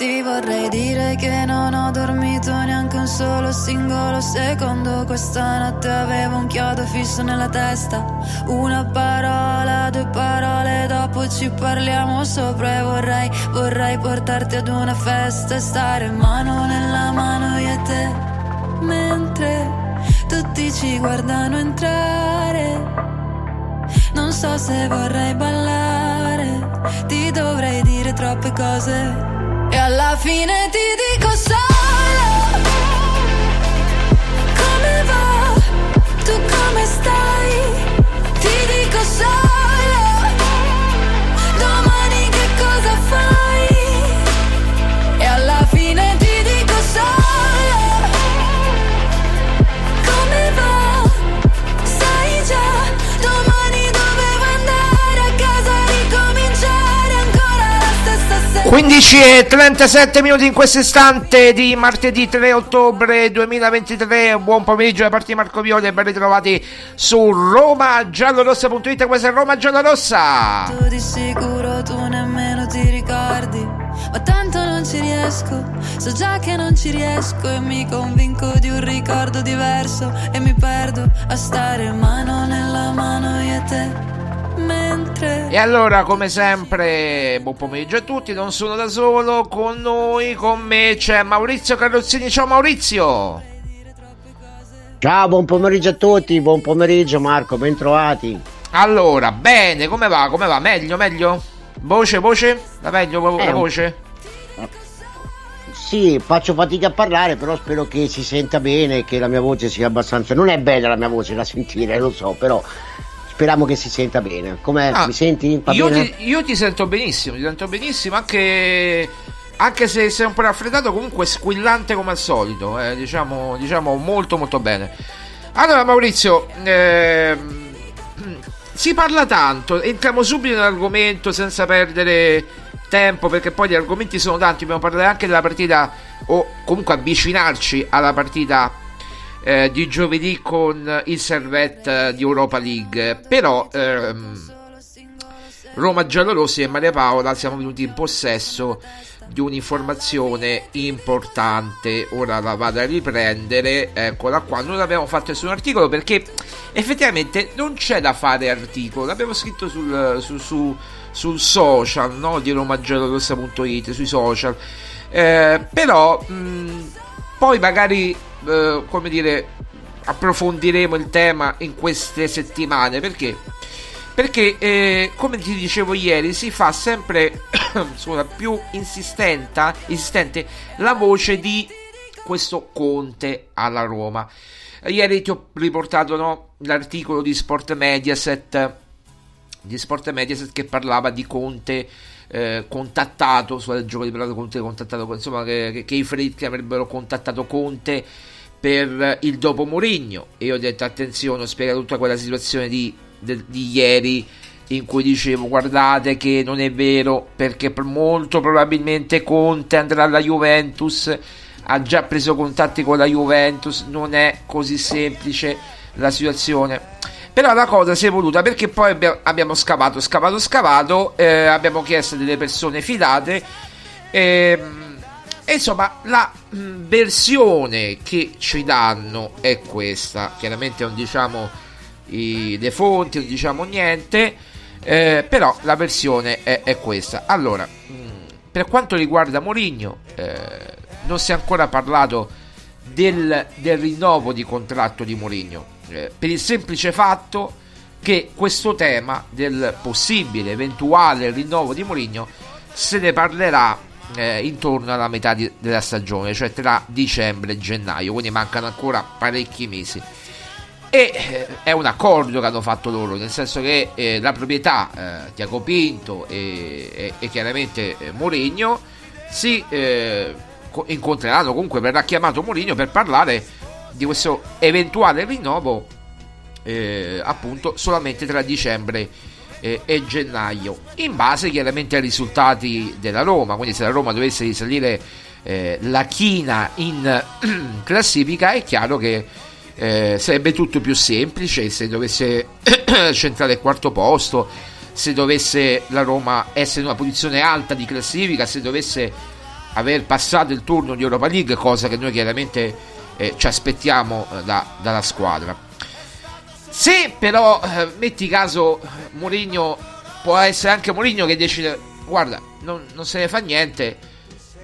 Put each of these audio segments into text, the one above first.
Ti vorrei dire che non ho dormito neanche un solo singolo secondo. Questa notte avevo un chiodo fisso nella testa. Una parola, due parole, dopo ci parliamo sopra. E vorrei, vorrei portarti ad una festa e stare mano nella mano io e te. Mentre tutti ci guardano entrare Non so se vorrei ballare. Ti dovrei dire troppe cose e alla fine ti dico solo Come va? Tu come stai? Ti dico solo 15 e 37 minuti in questo istante di martedì 3 ottobre 2023. Buon pomeriggio da parte di Marco Violi e ben ritrovati su romagiallorossa.it. Questa è Roma Giallorossa. Tu di sicuro tu nemmeno ti ricordi Ma tanto non ci riesco So già che non ci riesco E mi convinco di un ricordo diverso E mi perdo a stare mano nella mano io e te E allora, come sempre, buon pomeriggio a tutti. Non sono da solo. Con noi, con me c'è Maurizio Carrozzini. Ciao Maurizio. Ciao, buon pomeriggio a tutti, buon pomeriggio Marco, bentrovati. Allora, bene, come va? Come va? Meglio, meglio? Voce, voce? Va meglio la Eh, voce? Sì, faccio fatica a parlare, però spero che si senta bene, che la mia voce sia abbastanza... Non è bella la mia voce da sentire, lo so, però speriamo che si senta bene. Come Ah, mi senti? Io ti, io ti sento benissimo, ti sento benissimo, anche, anche se sei un po' raffreddato, comunque squillante come al solito, eh, diciamo, diciamo molto molto bene. Allora Maurizio, ehm, si parla tanto, entriamo subito nell'argomento senza perdere tempo perché poi gli argomenti sono tanti, dobbiamo parlare anche della partita o comunque avvicinarci alla partita eh, di giovedì con il Servette di Europa League. Però ehm, Roma Giallorossi e Maria Paola siamo venuti in possesso di un'informazione importante. Ora la vado a riprendere. Eccola qua. Non abbiamo fatto nessun articolo perché effettivamente non c'è da fare articolo. L'abbiamo scritto sul, su, su, sul social no? di romagiallorossa.it sui social. Eh, però mh, poi magari eh, come dire approfondiremo il tema in queste settimane. Perché? Perché eh, come ti dicevo ieri si fa sempre scusa, più insistente la voce di questo Conte alla Roma. Ieri ti ho riportato no, l'articolo di Sport Mediaset di Sport Mediaset che parlava di Conte eh, contattato sul gioco di Pelado Conte contattato insomma che, che, i Freddi avrebbero contattato Conte per il dopo Mourinho. E io ho detto attenzione ho spiegato tutta quella situazione di de, di ieri in cui dicevo guardate che non è vero perché molto probabilmente Conte andrà alla Juventus ha già preso contatti con la Juventus non è così semplice la situazione però la cosa si è voluta perché poi abbiamo scavato scavato scavato eh, abbiamo chiesto delle persone fidate eh, e insomma la mh, versione che ci danno è questa chiaramente non diciamo i, le fonti, non diciamo niente, eh, però la versione è, è questa. Allora, mm, per quanto riguarda Mourinho, eh, non si è ancora parlato del, del rinnovo di contratto di Mourinho, eh, per il semplice fatto che questo tema del possibile, eventuale rinnovo di Mourinho se ne parlerà eh, intorno alla metà di, della stagione, cioè tra dicembre e gennaio, quindi mancano ancora parecchi mesi. E eh, è un accordo che hanno fatto loro nel senso che eh, la proprietà eh, Tiago Pinto e, e, e chiaramente eh, Mourinho si eh, incontreranno comunque verrà chiamato Mourinho per parlare di questo eventuale rinnovo eh, appunto solamente tra dicembre eh, e gennaio in base chiaramente ai risultati della Roma. Quindi se la Roma dovesse risalire la china in classifica è chiaro che eh, sarebbe tutto più semplice. Se dovesse centrare il quarto posto, se dovesse la Roma essere in una posizione alta di classifica, se dovesse aver passato il turno di Europa League, cosa che noi chiaramente eh, ci aspettiamo eh, da, dalla squadra. Se però eh, metti caso Mourinho può essere anche Mourinho che decide guarda non, non se ne fa niente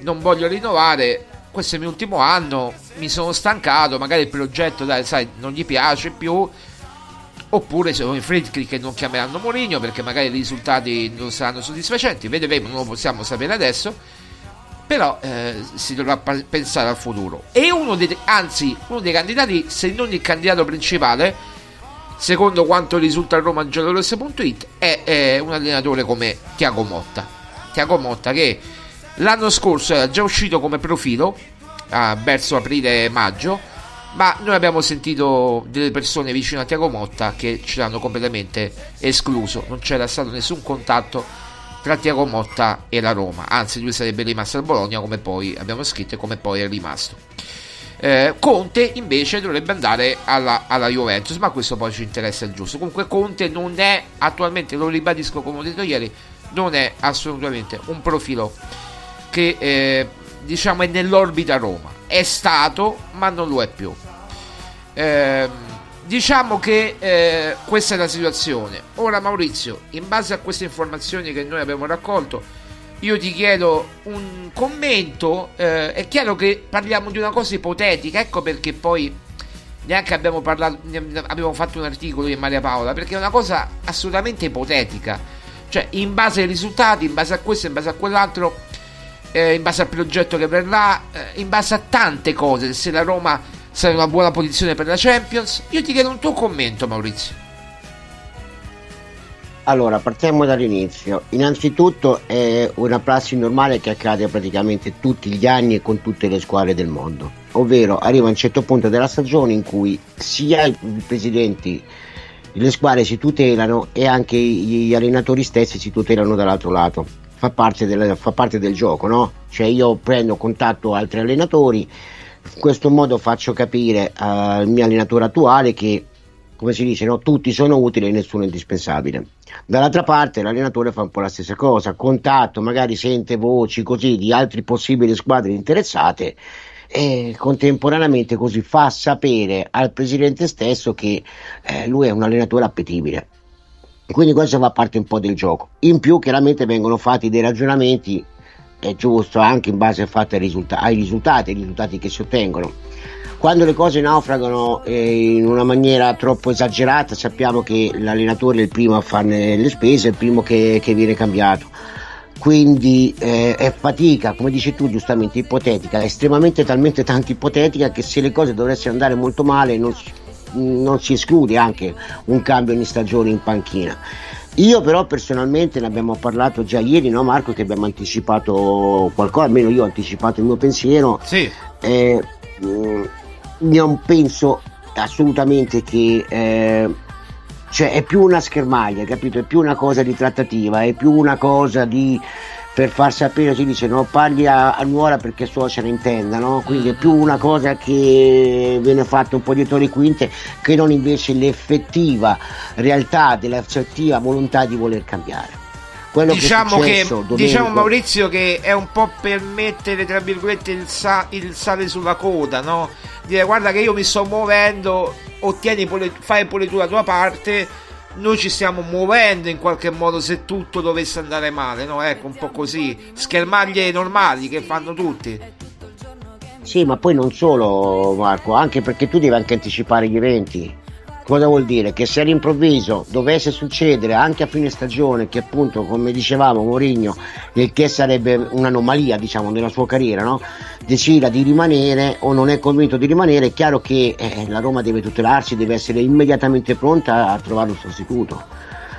non voglio rinnovare questo è il mio ultimo anno, mi sono stancato, magari il progetto dai, sai, non gli piace più. Oppure sono i Friedrich che non chiameranno Mourinho perché magari i risultati non saranno soddisfacenti, vedremo, non lo possiamo sapere adesso. Però eh, si dovrà pensare al futuro. E uno dei, anzi, uno dei candidati, se non il candidato principale, secondo quanto risulta a romangiallorossa.it, è, è un allenatore come Tiago Motta. Tiago Motta che L'anno scorso era già uscito come profilo, ah, verso aprile-maggio, ma noi abbiamo sentito delle persone vicino a Tiago Motta che ci hanno completamente escluso, non c'era stato nessun contatto tra Tiago Motta e la Roma, anzi lui sarebbe rimasto al Bologna come poi abbiamo scritto e come poi è rimasto. Eh, Conte invece dovrebbe andare alla, alla, Juventus, ma questo poi ci interessa il giusto. Comunque Conte non è attualmente, lo ribadisco come ho detto ieri, non è assolutamente un profilo che eh, diciamo è nell'orbita Roma. È stato, ma non lo è più. Eh, diciamo che eh, questa è la situazione. Ora Maurizio, in base a queste informazioni che noi abbiamo raccolto, io ti chiedo un commento. Eh, è chiaro che parliamo di una cosa ipotetica, ecco perché poi neanche abbiamo parlato, abbiamo fatto un articolo di Maria Paola, perché è una cosa assolutamente ipotetica. Cioè, in base ai risultati, in base a questo, in base a quell'altro, eh, in base al progetto che verrà, eh, in base a tante cose, se la Roma in una buona posizione per la Champions. Io ti chiedo un tuo commento, Maurizio. Allora, partiamo dall'inizio. Innanzitutto è una prassi normale che accade praticamente tutti gli anni e con tutte le squadre del mondo. Ovvero arriva un certo punto della stagione in cui sia i presidenti le squadre si tutelano e anche gli allenatori stessi si tutelano dall'altro lato. Fa parte del, fa parte del gioco, no? Cioè io prendo contatto altri allenatori, in questo modo faccio capire al mio allenatore attuale che, come si dice, no? tutti sono utili e nessuno è indispensabile. Dall'altra parte l'allenatore fa un po' la stessa cosa, contatto, magari sente voci così di altre possibili squadre interessate e contemporaneamente così fa sapere al presidente stesso che eh, lui è un allenatore appetibile. Quindi questo fa parte un po' del gioco. In più chiaramente vengono fatti dei ragionamenti, è giusto, anche in base ai, risulta- ai risultati, ai risultati che si ottengono. Quando le cose naufragano eh, in una maniera troppo esagerata sappiamo che l'allenatore è il primo a farne le spese, è il primo che, che viene cambiato quindi eh, è fatica, come dici tu giustamente, ipotetica, estremamente talmente tanto ipotetica che se le cose dovessero andare molto male non, non si esclude anche un cambio in stagione in panchina. Io però personalmente ne abbiamo parlato già ieri, no Marco, che abbiamo anticipato qualcosa, almeno io ho anticipato il mio pensiero. Sì. Eh, non penso assolutamente che eh, cioè è più una schermaglia, capito? È più una cosa di trattativa, è più una cosa di per far sapere, si dice no, parli a, a nuora perché ne intenda, no? Quindi è più una cosa che viene fatta un po' dietro le quinte che non invece l'effettiva realtà dell'effettiva volontà di voler cambiare. Quello diciamo che, che Domenico... diciamo Maurizio che è un po' per mettere tra virgolette il, sa- il sale sulla coda, no? Dire guarda che io mi sto muovendo ottieni pure, fai pure tu la tua parte noi ci stiamo muovendo in qualche modo se tutto dovesse andare male no? ecco un po' così. schermaglie normali che fanno tutti. Sì ma poi non solo Marco anche perché tu devi anche anticipare gli eventi Cosa vuol dire? Che se all'improvviso dovesse succedere anche a fine stagione, che appunto come dicevamo Mourinho, il che sarebbe un'anomalia diciamo nella sua carriera, no? decida di rimanere o non è convinto di rimanere, è chiaro che eh, la Roma deve tutelarsi, deve essere immediatamente pronta a trovare un sostituto.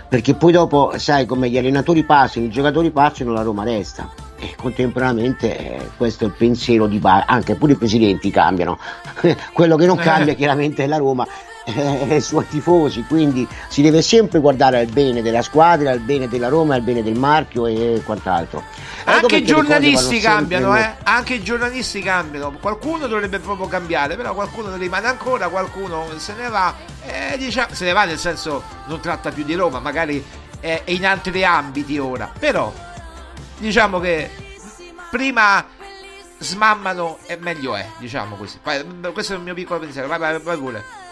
Perché poi dopo, sai, come gli allenatori passano, i giocatori passano, la Roma resta e contemporaneamente eh, questo è il pensiero di base, anche pure i presidenti cambiano, quello che non cambia chiaramente è la Roma eh, i suoi tifosi, quindi si deve sempre guardare al bene della squadra, al bene della Roma, al bene del marchio e quant'altro. Ecco anche i giornalisti cambiano, eh? anche i giornalisti cambiano, qualcuno dovrebbe proprio cambiare, però qualcuno rimane ancora, qualcuno se ne va, eh, diciamo, se ne va nel senso non tratta più di Roma, magari è in altri ambiti ora, però diciamo che prima smammano e meglio è, diciamo così. Questo è il mio piccolo pensiero, vai, vai, vai pure.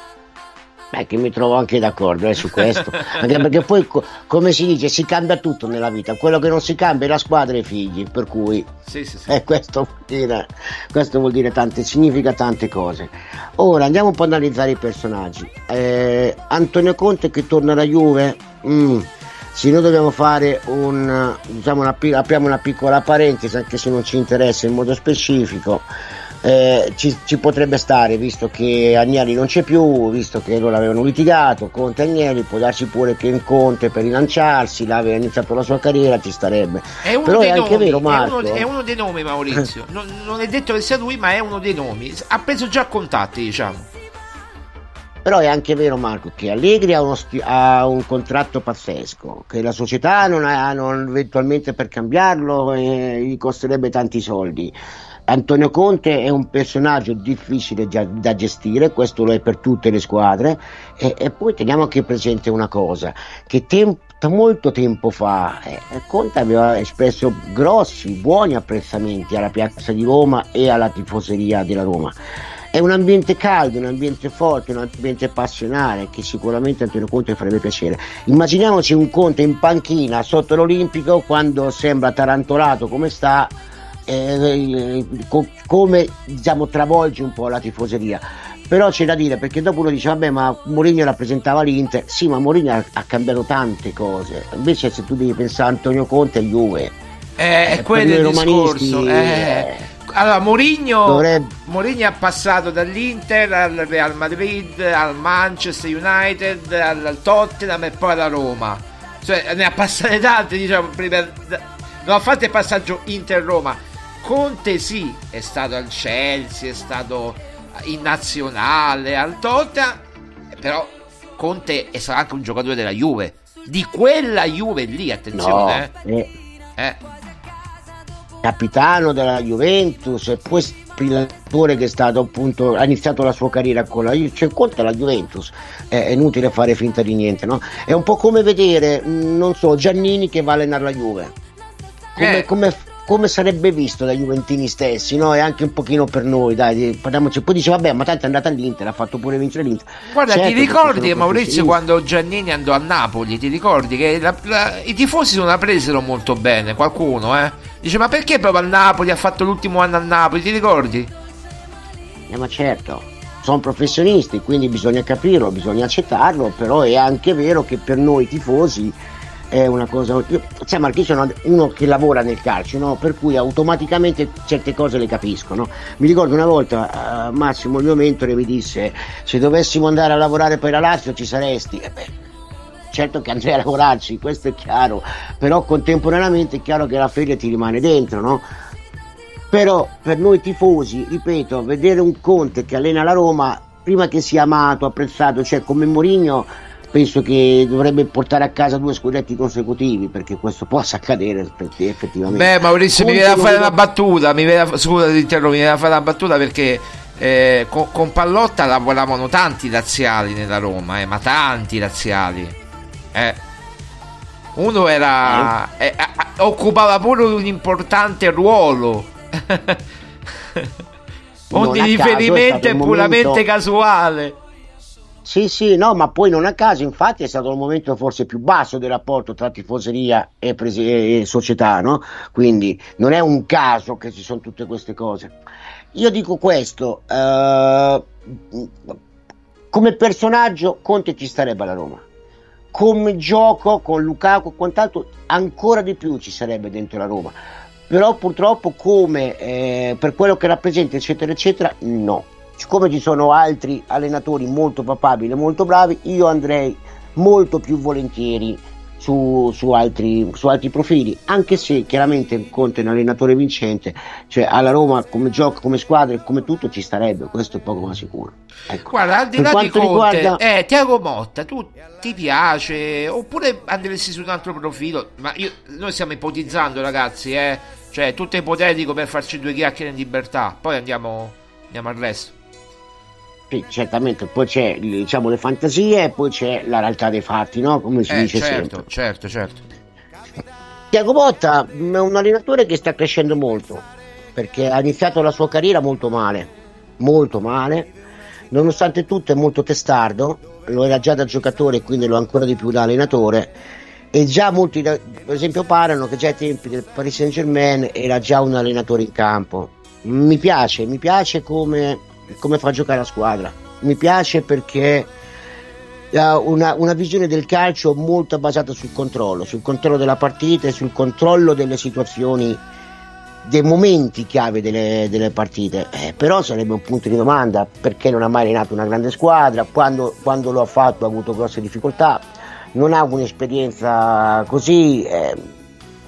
Beh, che mi trovo anche d'accordo eh, su questo, anche perché poi, co- come si dice, si cambia tutto nella vita, quello che non si cambia è la squadra e i figli, per cui sì, sì, sì. Eh, questo, vuol dire, questo vuol dire tante, significa tante cose. Ora andiamo un po' ad analizzare i personaggi. Eh, Antonio Conte che torna alla Juve, mm, se noi dobbiamo fare un, diciamo una, apriamo una piccola parentesi, anche se non ci interessa in modo specifico eh, ci, ci, potrebbe stare visto che Agnelli non c'è più, visto che loro avevano litigato, Conte Agnelli, può darsi pure che in Conte per rilanciarsi, l'aveva iniziato la sua carriera, ci starebbe. È Però è anche nomi, vero Marco. È uno, è uno, dei nomi Maurizio, non, non è detto che sia lui ma è uno dei nomi, ha preso già contatti diciamo. Però è anche vero Marco che Allegri ha, uno, ha un contratto pazzesco, che la società non ha non, eventualmente per cambiarlo eh, gli costerebbe tanti soldi. Antonio Conte è un personaggio difficile da gestire, questo lo è per tutte le squadre e, e poi teniamo anche presente una cosa, che tempo, molto tempo fa eh, Conte aveva espresso grossi, buoni apprezzamenti alla piazza di Roma e alla tifoseria della Roma. È un ambiente caldo, un ambiente forte, un ambiente passionale che sicuramente Antonio Conte farebbe piacere. Immaginiamoci un Conte in panchina sotto l'Olimpico quando sembra tarantolato come sta eh, co- come diciamo, travolge un po' la tifoseria. Però c'è da dire perché dopo uno dice vabbè ma Mourinho rappresentava l'Inter. Sì ma Mourinho ha, ha, cambiato tante cose. Invece se tu devi pensare a Antonio Conte Juve. Eh, eh, quello è il discorso eh. allora Mourinho, dovrebbe... Mourinho ha passato dall'Inter al Real Madrid al Manchester United al, Tottenham e poi alla Roma. Cioè ne ha passate tante diciamo prima non ha fatto il passaggio Inter-Roma Conte sì, è stato al Chelsea, è stato in nazionale, al Tottenham, però Conte è sarà anche un giocatore della Juve. Di quella Juve lì, attenzione. No, eh. Eh. capitano della Juventus e poi spillatore che è stato appunto ha iniziato la sua carriera con la Juventus cioè conta la Juventus è inutile fare finta di niente no? è un po' come vedere non so Giannini che va a allenare la Juve come, Eh. come- come sarebbe visto dai Juventini stessi no? e anche un pochino per noi dai, parliamoci poi dice vabbè ma tanto è andata all'Inter ha fatto pure vincere l'Inter Guarda, Certo, ti ricordi Maurizio quando Giannini andò a Napoli? Ti ricordi che la- la- i tifosi non la presero molto bene? Qualcuno, eh? Dice, ma perché proprio a Napoli? Ha fatto l'ultimo anno a Napoli, ti ricordi? Eh, ma certo, sono professionisti, quindi bisogna capirlo, bisogna accettarlo, però è anche vero che per noi tifosi è una cosa... Io, sai Marco, io sono uno che lavora nel calcio, no? per cui automaticamente certe cose le capisco. no? Mi ricordo una volta eh, Massimo, il mio mentore, mi disse se dovessimo andare a lavorare per la Lazio ci saresti. E beh, certo che andrei a lavorarci, questo è chiaro, però contemporaneamente è chiaro che la fede ti rimane dentro, no? Però per noi tifosi, ripeto, vedere un Conte che allena la Roma, prima che sia amato, apprezzato, cioè come Mourinho, penso che dovrebbe portare a casa due scudetti consecutivi perché questo possa accadere effettivamente. Beh, Maurizio, mi Conte viene da fare una battuta. Mi viene da, scusa, ti interrompo, mi viene da fare una battuta perché eh, con, con Pallotta lavoravano tanti razziali nella Roma, eh, ma tanti razziali. Eh. Uno era. eh, a- occupava pure un importante ruolo. Ogni è riferimento è il puramente momento- casuale. Sì, sì, no, ma poi non a caso, infatti è stato il momento forse più basso del rapporto tra tifoseria e, presi- e società, no? Quindi non è un caso che ci sono tutte queste cose. Io dico questo, eh, come personaggio Conte ci starebbe alla Roma, come gioco con Lukaku e quant'altro ancora di più ci sarebbe dentro la Roma, però purtroppo come eh, per quello che rappresenta eccetera eccetera no siccome ci sono altri allenatori molto papabili e molto bravi, io andrei molto più volentieri su, su altri, su altri profili, anche se chiaramente Conte è un allenatore vincente, cioè alla Roma come gioco, come squadra e come tutto ci starebbe, questo è poco ma sicuro. Ecco. Guarda, al di Per là di Conte, riguarda- eh, Tiago Motta, tu ti piace? Oppure andresti su un altro profilo? Ma io- noi stiamo ipotizzando, ragazzi, eh? Cioè, tutto è ipotetico per farci due chiacchiere in libertà. Poi andiamo, andiamo al resto. Sì, certamente, poi c'è diciamo, le fantasie e poi c'è la realtà dei fatti, no? come si Eh, dice certo, sempre. certo, certo. Tiago Motta è un allenatore che sta crescendo molto perché ha iniziato la sua carriera molto male, molto male, nonostante tutto è molto testardo, lo era già da giocatore quindi lo è ancora di più da allenatore e già molti per esempio parlano che già ai tempi del Paris Saint Germain era già un allenatore in campo. Mi piace, mi piace come, come fa giocare la squadra, mi piace perché ha una, una visione del calcio molto basata sul controllo, sul controllo della partita e sul controllo delle situazioni, dei momenti chiave delle, delle partite. Eh, però sarebbe un punto di domanda perché non ha mai allenato una grande squadra, quando, quando lo ha fatto ha avuto grosse difficoltà, non ha un'esperienza così. eh,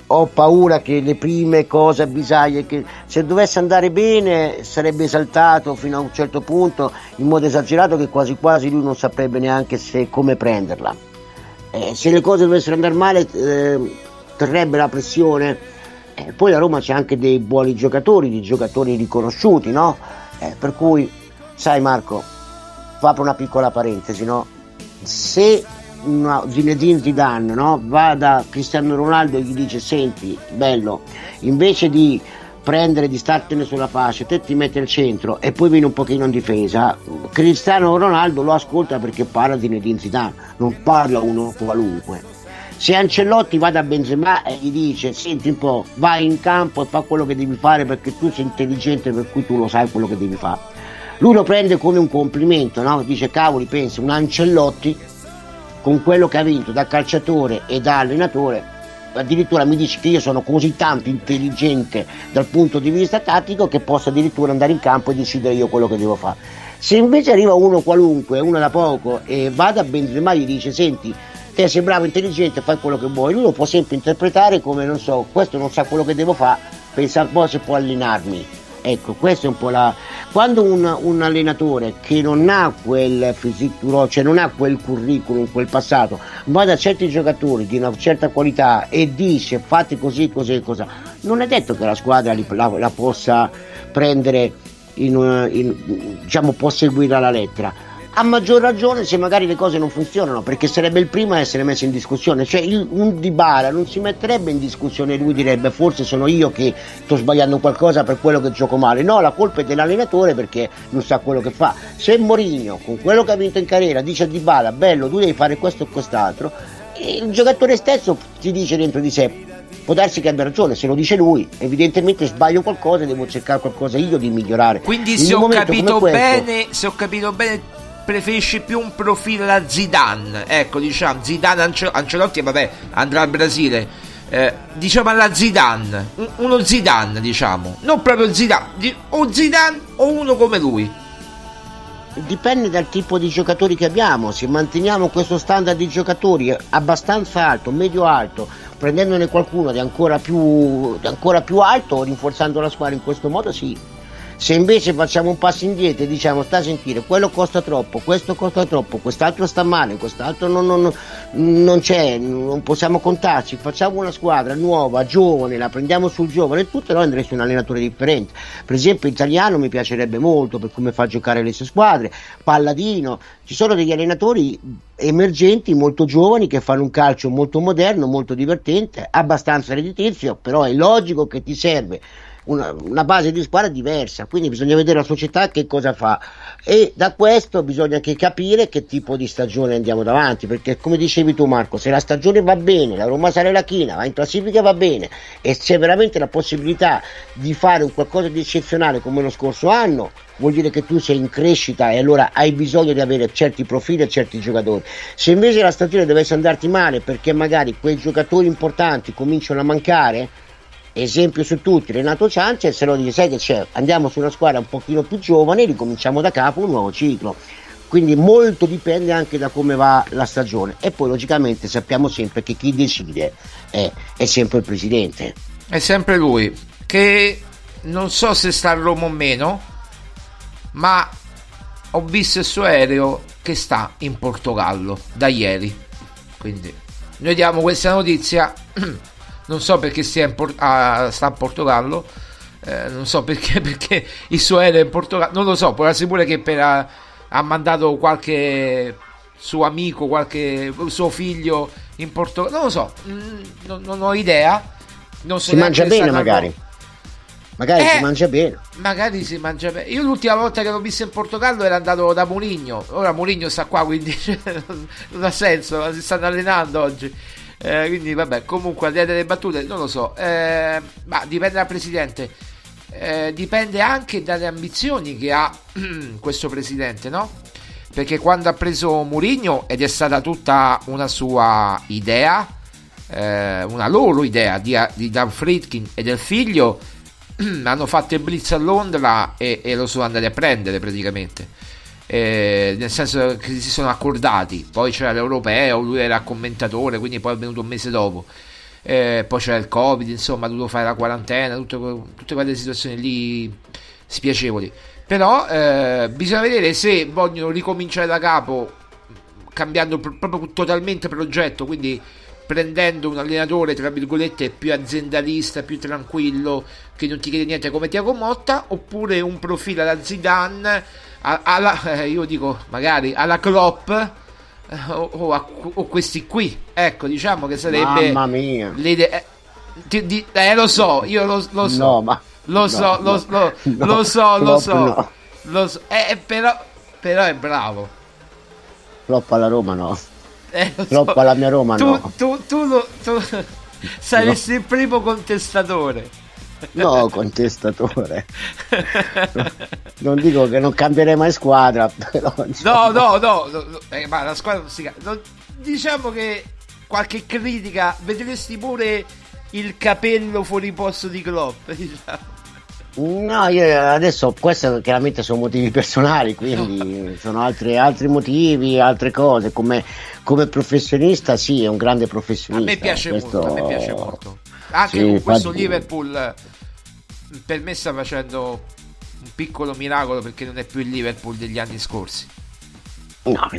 ho paura che le prime cose avvisaglie che se dovesse andare bene sarebbe esaltato fino a un certo punto in modo esagerato che quasi quasi lui non saprebbe neanche se come prenderla Eh, se le cose dovessero andare male eh, terrebbe la pressione Eh, poi a Roma c'è anche dei buoni giocatori di giocatori riconosciuti no? Eh, per cui sai Marco apro una piccola parentesi no? se una Zinedine Zidane no? va da Cristiano Ronaldo e gli dice senti bello invece di prendere di startene sulla fascia te ti metti al centro e poi vieni un pochino in difesa Cristiano Ronaldo lo ascolta perché parla Zinedine Zidane non parla uno qualunque se Ancelotti va da Benzema e gli dice senti un po' vai in campo e fa quello che devi fare perché tu sei intelligente per cui tu lo sai quello che devi fare lui lo prende come un complimento no? dice cavoli pensi un Ancelotti con quello che ha vinto da calciatore e da allenatore, addirittura mi dici che io sono così tanto intelligente dal punto di vista tattico che posso addirittura andare in campo e decidere io quello che devo fare. Se invece arriva uno qualunque, uno da poco, e va da Benzema e gli dice senti, te sei bravo, intelligente, fai quello che vuoi, lui lo può sempre interpretare come non so, questo non sa quello che devo fare, pensa un po' se può allenarmi. Ecco, questo è un po' la. Quando un, un allenatore che non ha quel physique cioè non ha quel curriculum, quel passato, va da certi giocatori di una certa qualità e dice fate così, così e così, non è detto che la squadra la, la possa prendere in, in, diciamo può seguire alla lettera a maggior ragione se magari le cose non funzionano, perché sarebbe il primo a essere messo in discussione. Cioè il, un Dybala non si metterebbe in discussione, lui direbbe forse sono io che sto sbagliando qualcosa per quello che gioco male. No, la colpa è dell'allenatore perché non sa quello che fa. Se Mourinho, con quello che ha vinto in carriera, dice a Dybala, bello, tu devi fare questo o quest'altro, il giocatore stesso ti dice dentro di sé, può darsi che abbia ragione, se lo dice lui, evidentemente sbaglio qualcosa e devo cercare qualcosa io di migliorare. Quindi se ho, capito bene, se ho capito bene preferisci più un profilo da Zidane. Ecco, diciamo, Zidane Ancel- Ancelotti, vabbè, andrà al Brasile. Eh, diciamo alla Zidane, uno Zidane, diciamo, non proprio Zidane, o Zidane o uno come lui. Dipende dal tipo di giocatori che abbiamo, se manteniamo questo standard di giocatori abbastanza alto, medio alto, prendendone qualcuno di ancora più, di ancora più alto, rinforzando la squadra in questo modo, sì, se invece facciamo un passo indietro e diciamo sta a sentire quello costa troppo, questo costa troppo, quest'altro sta male, quest'altro non, non, non c'è, non possiamo contarci, facciamo una squadra nuova, giovane, la prendiamo sul giovane tutto, noi andrei su un allenatore differente. Per esempio italiano mi piacerebbe molto per come fa giocare le sue squadre, Palladino, ci sono degli allenatori emergenti molto giovani che fanno un calcio molto moderno, molto divertente, abbastanza redditizio, però è logico che ti serve una, una, base di squadra diversa, quindi bisogna vedere la società che cosa fa e da questo bisogna anche capire che tipo di stagione andiamo davanti, perché come dicevi tu Marco, se la stagione va bene, la Roma sale la china, va in classifica va bene e c'è veramente la possibilità di fare un qualcosa di eccezionale come lo scorso anno, vuol dire che tu sei in crescita e allora hai bisogno di avere certi profili e certi giocatori. Se invece la stagione dovesse andarti male perché magari quei giocatori importanti cominciano a mancare, esempio su tutti, Renato Sanchez se lo dice, sai che c'è, andiamo su una squadra un pochino più giovane, ricominciamo da capo un nuovo ciclo. Quindi molto dipende anche da come va la stagione e poi logicamente sappiamo sempre che chi decide è, è sempre il presidente. È sempre lui, che non so se sta a Roma o meno, ma ho visto il suo aereo che sta in Portogallo da ieri. Quindi noi diamo questa notizia non so perché sia in Por- ah, sta a Portogallo, eh, non so perché, perché il suo aereo è in Portogallo, non lo so, può essere pure che per, ha, ha mandato qualche suo amico, qualche suo figlio in Portogallo, non lo so, mm, non, non, ho idea. Non so si mangia bene magari. Magari eh, si mangia bene. Magari si mangia bene. Io l'ultima volta che l'ho visto in Portogallo era andato da Mourinho. Ora Mourinho sta qua, quindi non ha senso, si stanno allenando oggi. Eh, quindi vabbè, comunque al di là delle battute, non lo so, eh, ma dipende dal presidente. Eh, dipende anche dalle ambizioni che ha questo presidente, no? Perché quando ha preso Mourinho ed è stata tutta una sua idea, eh, una loro idea di, di Dan Friedkin e del figlio, hanno fatto il blitz a Londra e, e lo sono andati a prendere praticamente eh, nel senso che si sono accordati. Poi c'era l'europeo, lui era commentatore, quindi poi è venuto un mese dopo. Eh, poi c'era il covid, insomma, ha dovuto fare la quarantena, tutte, tutte quelle situazioni lì spiacevoli. Però eh, bisogna vedere se vogliono ricominciare da capo, cambiando pr- proprio totalmente progetto, quindi prendendo un allenatore tra virgolette più aziendalista, più tranquillo, che non ti chiede niente come Tiago Motta, oppure un profilo alla Zidane alla, eh, io dico magari alla Klopp eh, o, o, a, o, questi qui. Ecco diciamo che sarebbe mamma mia. l'idea eh, di, di, eh, lo so io lo, lo so. No, ma, lo so no, lo, lo, no, lo so lo so. no. lo so. Eh, però, però è bravo. Klopp alla Roma no. Eh, Klopp so. alla mia Roma tu, no. tu, tu, tu saresti il primo contestatore No, contestatore. non dico che non cambierei mai squadra, però. No, no, no, no eh, ma la squadra non si cambia. diciamo che qualche critica vedresti pure il capello fuori posto di Klopp, diciamo. No, io adesso questo chiaramente sono motivi personali, quindi sono altri, altri motivi, altre cose. Come, come, professionista, sì, è un grande professionista. A me piace questo... molto, a me piace molto. Anche sì, con questo infatti... Liverpool per me sta facendo un piccolo miracolo perché non è più il Liverpool degli anni scorsi. No,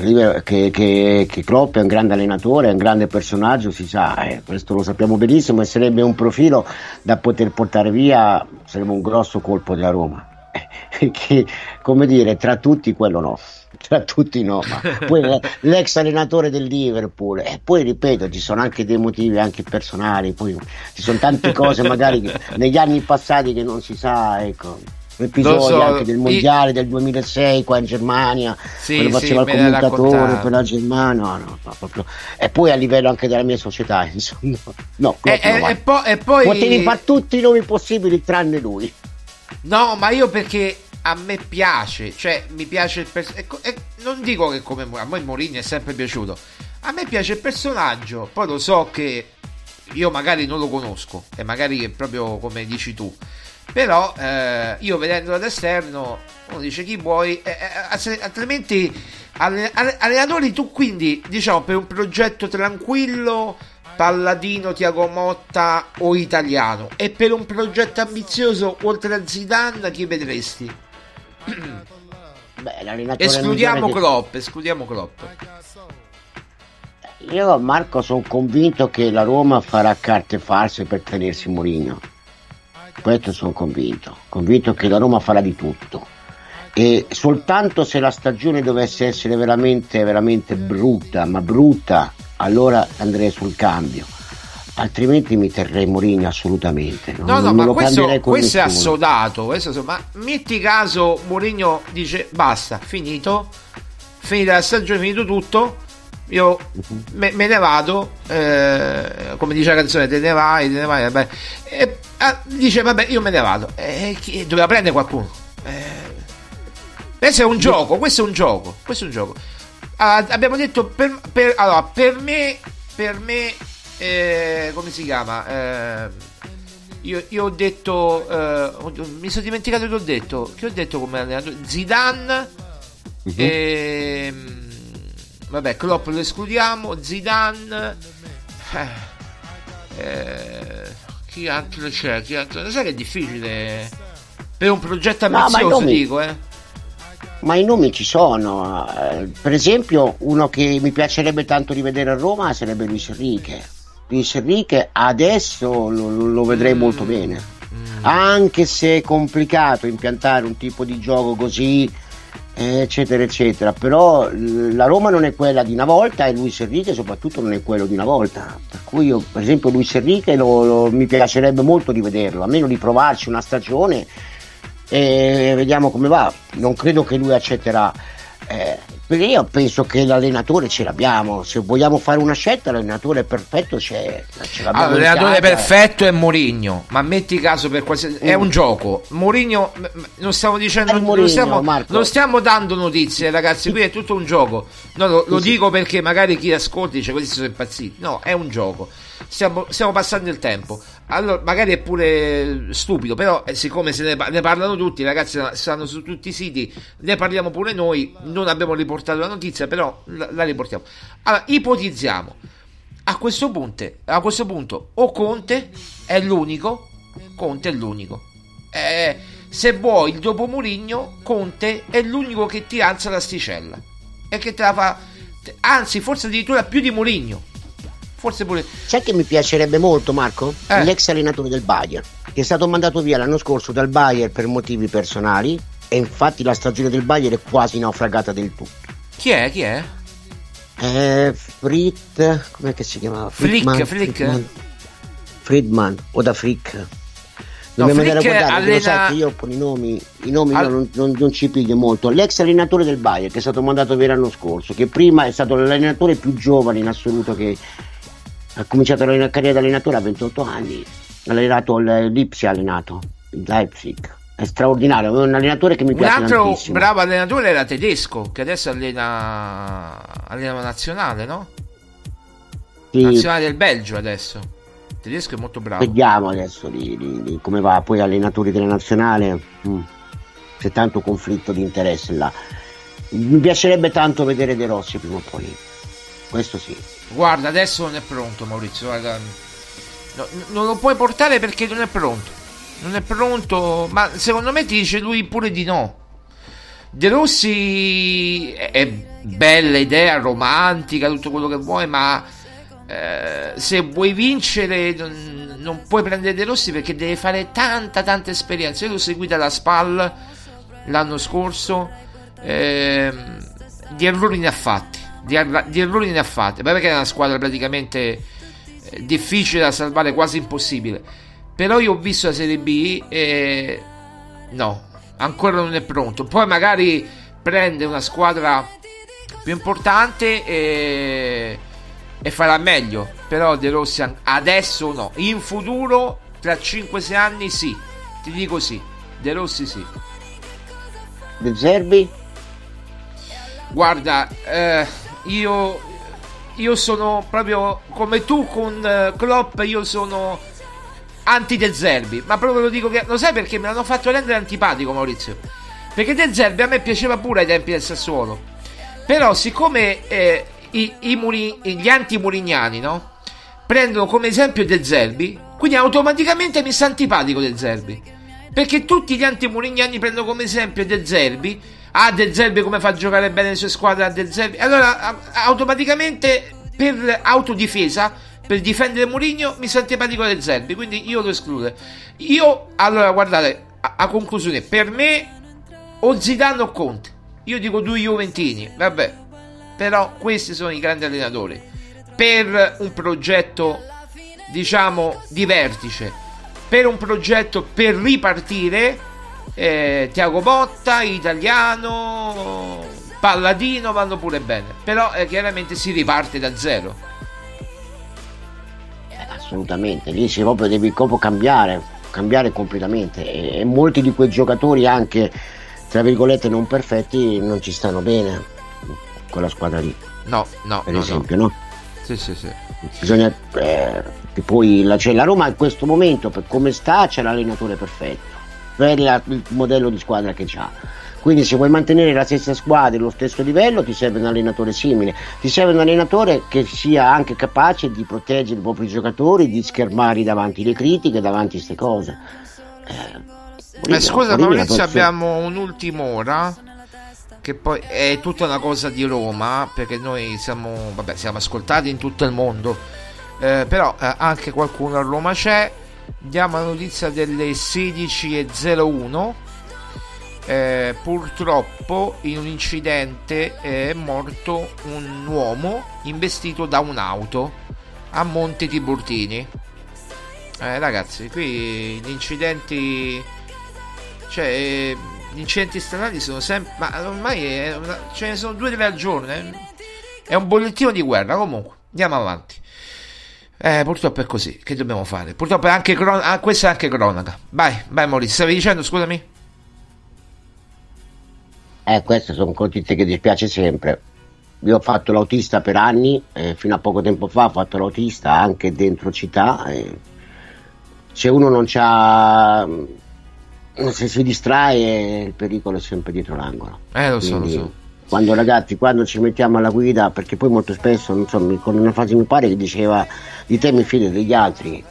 che, che, che, Klopp è un grande allenatore, è un grande personaggio, si sa, eh, questo lo sappiamo benissimo e sarebbe un profilo da poter portare via, sarebbe un grosso colpo della Roma. Perché, come dire, tra tutti quello no, tra tutti no, ma poi l'ex allenatore del Liverpool, e poi ripeto, ci sono anche dei motivi anche personali, poi ci sono tante cose magari negli anni passati che non si sa, ecco. Episodi so, anche del mondiale io... del 2006 qua in Germania sì, quando faceva sì, il commentatore per la Germania no, no, no, proprio... e poi a livello anche della mia società insomma. No, e, e, e, po- e poi potevi fare tutti i nomi possibili tranne lui. No ma io perché a me piace cioè mi piace il personaggio non dico che come a me Mourinho è sempre piaciuto a me piace il personaggio poi lo so che io magari non lo conosco e magari è proprio come dici tu però eh, io vedendolo da esterno uno dice chi vuoi eh, eh altrimenti allenatori tu quindi diciamo per un progetto tranquillo Palladino, Tiago Motta o italiano e per un progetto ambizioso oltre a Zidane chi vedresti? Beh, escludiamo che... Klopp escludiamo Klopp. Io Marco sono convinto che la Roma farà carte false per tenersi Mourinho. Questo sono convinto, convinto che la Roma farà di tutto. E soltanto se la stagione dovesse essere veramente, veramente brutta, ma brutta, allora andrei sul cambio altrimenti mi terrei Mourinho assolutamente. Non, no, no, ma questo, questo è assodato. Questo, ma metti caso Mourinho dice basta, finito, finita la stagione, finito tutto. Io uh-huh. me, me, ne vado, eh, come dice la canzone, te ne vai, te ne vai, vabbè. E ah, dice vabbè io me ne vado e chi, doveva prendere qualcuno eh, questo è un gioco questo è un gioco questo è un gioco ah, abbiamo detto per, per, allora, per me per me eh, come si chiama eh, io, io, ho detto eh, mi sono dimenticato che ho detto che ho detto come allenatore Zidane uh-huh. e, vabbè Klopp lo escludiamo Zidane eh, eh chi altro c'è? Chi altro? Sai che è difficile per un progetto ambizioso, no, nomi, dico, eh. Ma i nomi ci sono. Eh, per esempio, uno che mi piacerebbe tanto rivedere a Roma sarebbe Luis Enrique. Luis Enrique adesso lo, lo vedrei mm. molto bene. Mm. Anche se è complicato impiantare un tipo di gioco così eccetera eccetera però la Roma non è quella di una volta e Luis Enrique soprattutto non è quello di una volta per cui io per esempio Luis Enrique lo, lo, mi piacerebbe molto rivederlo almeno di provarci una stagione e vediamo come va non credo che lui accetterà eh, io penso che l'allenatore ce l'abbiamo, se vogliamo fare una scelta l'allenatore perfetto c'è. Allora, l'allenatore perfetto è Mourinho, ma metti caso per qualsiasi... Mm. È un gioco. Mourinho, non stiamo dicendo... Mourinho, non, stiamo, non, stiamo, dando notizie ragazzi, qui è tutto un gioco. No, lo, lo sì. dico perché magari chi ascolta dice questi sono impazziti. No, è un gioco. Stiamo, stiamo passando il tempo allora magari è pure stupido, però eh, siccome ne, ne, parlano tutti, ragazzi stanno su tutti i siti, ne parliamo pure noi, non abbiamo riportato la notizia, però la, la riportiamo. Allora, ipotizziamo, a questo, punto, a questo punto o Conte è l'unico, Conte è l'unico. Eh, se vuoi il dopo Murigno, Conte è l'unico che ti alza l'asticella e che te la fa, anzi forse addirittura più di Murigno Forse pure. Sai che mi piacerebbe molto, Marco? Eh. L'ex allenatore del Bayern, che è stato mandato via l'anno scorso dal Bayern per motivi personali. E infatti la stagione del Bayern è quasi naufragata del tutto. Chi è? Chi è? Eh, Frit. Com'è che si chiamava? Friedman, Flick, Friedman. Friedman o da Frick. No, Dobbiamo andare a guardare, allena... lo sai che io con i nomi, i nomi All... non, non, non, ci piglio molto. L'ex allenatore del Bayern, che è stato mandato via l'anno scorso, che prima è stato l'allenatore più giovane in assoluto che ha cominciato la carriera da allenatore a 28 anni, ha allenato il Lipsia, ha allenato il Leipzig. È straordinario, è un allenatore che mi piace Un altro tantissimo. bravo allenatore era tedesco, che adesso allena, allena la nazionale, no? Sì. Nazionale del Belgio adesso. Il tedesco è molto bravo. Vediamo adesso di, di, di come va. Poi allenatori della nazionale, mm, c'è tanto conflitto di interesse là. Mi piacerebbe tanto vedere De Rossi prima o poi. Questo sì. Guarda, adesso non è pronto Maurizio. Guarda. No, non lo puoi portare perché non è pronto. non è pronto, ma secondo me ti dice lui pure di no. De Rossi è bella idea, romantica, tutto quello che vuoi, ma eh, se vuoi vincere non, non, puoi prendere De Rossi perché deve fare tanta tanta esperienza. Io l'ho seguita da SPAL l'anno scorso, eh, di errori ne ha fatti, di, di errori ne ha fatti, perché è una squadra praticamente eh, difficile da salvare, quasi impossibile. Però io ho visto la Serie B e no, ancora non è pronto. Poi magari prende una squadra più importante e, e farà meglio. Però De Rossi adesso no. In futuro, tra 5-6 anni, sì. Ti dico sì. De Rossi sì. De Zerbi? Guarda, eh, io, io sono proprio come tu con uh, Klopp, io sono anti De Zerbi. Ma proprio lo dico che. Lo sai perché me l'hanno fatto rendere antipatico, Maurizio? Perché De Zerbi a me piaceva pure ai tempi del Sassuolo. Però, siccome eh, i, i muri, gli anti-murignani, no? Prendono come esempio De Zerbi, quindi automaticamente mi sta antipatico De Zerbi. Perché tutti gli anti-murignani prendono come esempio De Zerbi. Ah, De Zerbi come fa a giocare bene le sue squadre a De Zerbi. Allora, automaticamente, per autodifesa, per difendere Mourinho mi sta antipatico De Zerbi, quindi io lo escludo. Io, allora, guardate, a, a conclusione, per me o Zidane o Conte. Io dico due Juventini, vabbè. Però questi sono i grandi allenatori. Per un progetto, diciamo, di vertice. Per un progetto per ripartire. Eh, Tiago Botta, Italiano, Palladino vanno pure bene. Però eh, chiaramente si riparte da zero. Eh, assolutamente, lì si proprio devi proprio cambiare, cambiare completamente. E, e molti di quei giocatori anche tra virgolette non perfetti non ci stanno bene con la squadra lì. No, no, per no, esempio, no. no? Sì, sì, sì. Bisogna eh, che poi la, cioè, la Roma in questo momento per come sta c'è l'allenatore perfetto per la, il modello di squadra che ha. Quindi se vuoi mantenere la stessa squadra e lo stesso livello ti serve un allenatore simile, ti serve un allenatore che sia anche capace di proteggere i propri giocatori, di schermare davanti le critiche, davanti a queste cose. Eh, eh, scusa Maurizio, abbiamo un'ultima ora che poi è tutta una cosa di Roma, perché noi siamo, vabbè, siamo ascoltati in tutto il mondo, eh, però eh, anche qualcuno a Roma c'è. Diamo la notizia delle 16.01. Eh, purtroppo in un incidente è morto un uomo investito da un'auto a Monte Tiburtini. Eh, ragazzi, qui gli incidenti cioè, eh, gli incidenti stradali sono sempre. Ma ormai una, ce ne sono due delle al giorno. Eh. È un bollettino di guerra. Comunque, andiamo avanti. Eh, purtroppo è così. Che dobbiamo fare? Purtroppo è anche cronaca. Ah, questa è anche cronaca. Vai, vai, Maurizio. Stavi dicendo, scusami? Eh, queste sono notizie che dispiace sempre. Io ho fatto l'autista per anni, eh, fino a poco tempo fa ho fatto l'autista anche dentro città. Eh. Se uno non c'ha se si distrae il pericolo è sempre dietro l'angolo. Eh, lo so, Quindi, lo so. Quando ragazzi, quando ci mettiamo alla guida, perché poi molto spesso, non so, con una frase mi pare che diceva di te mi fido degli altri.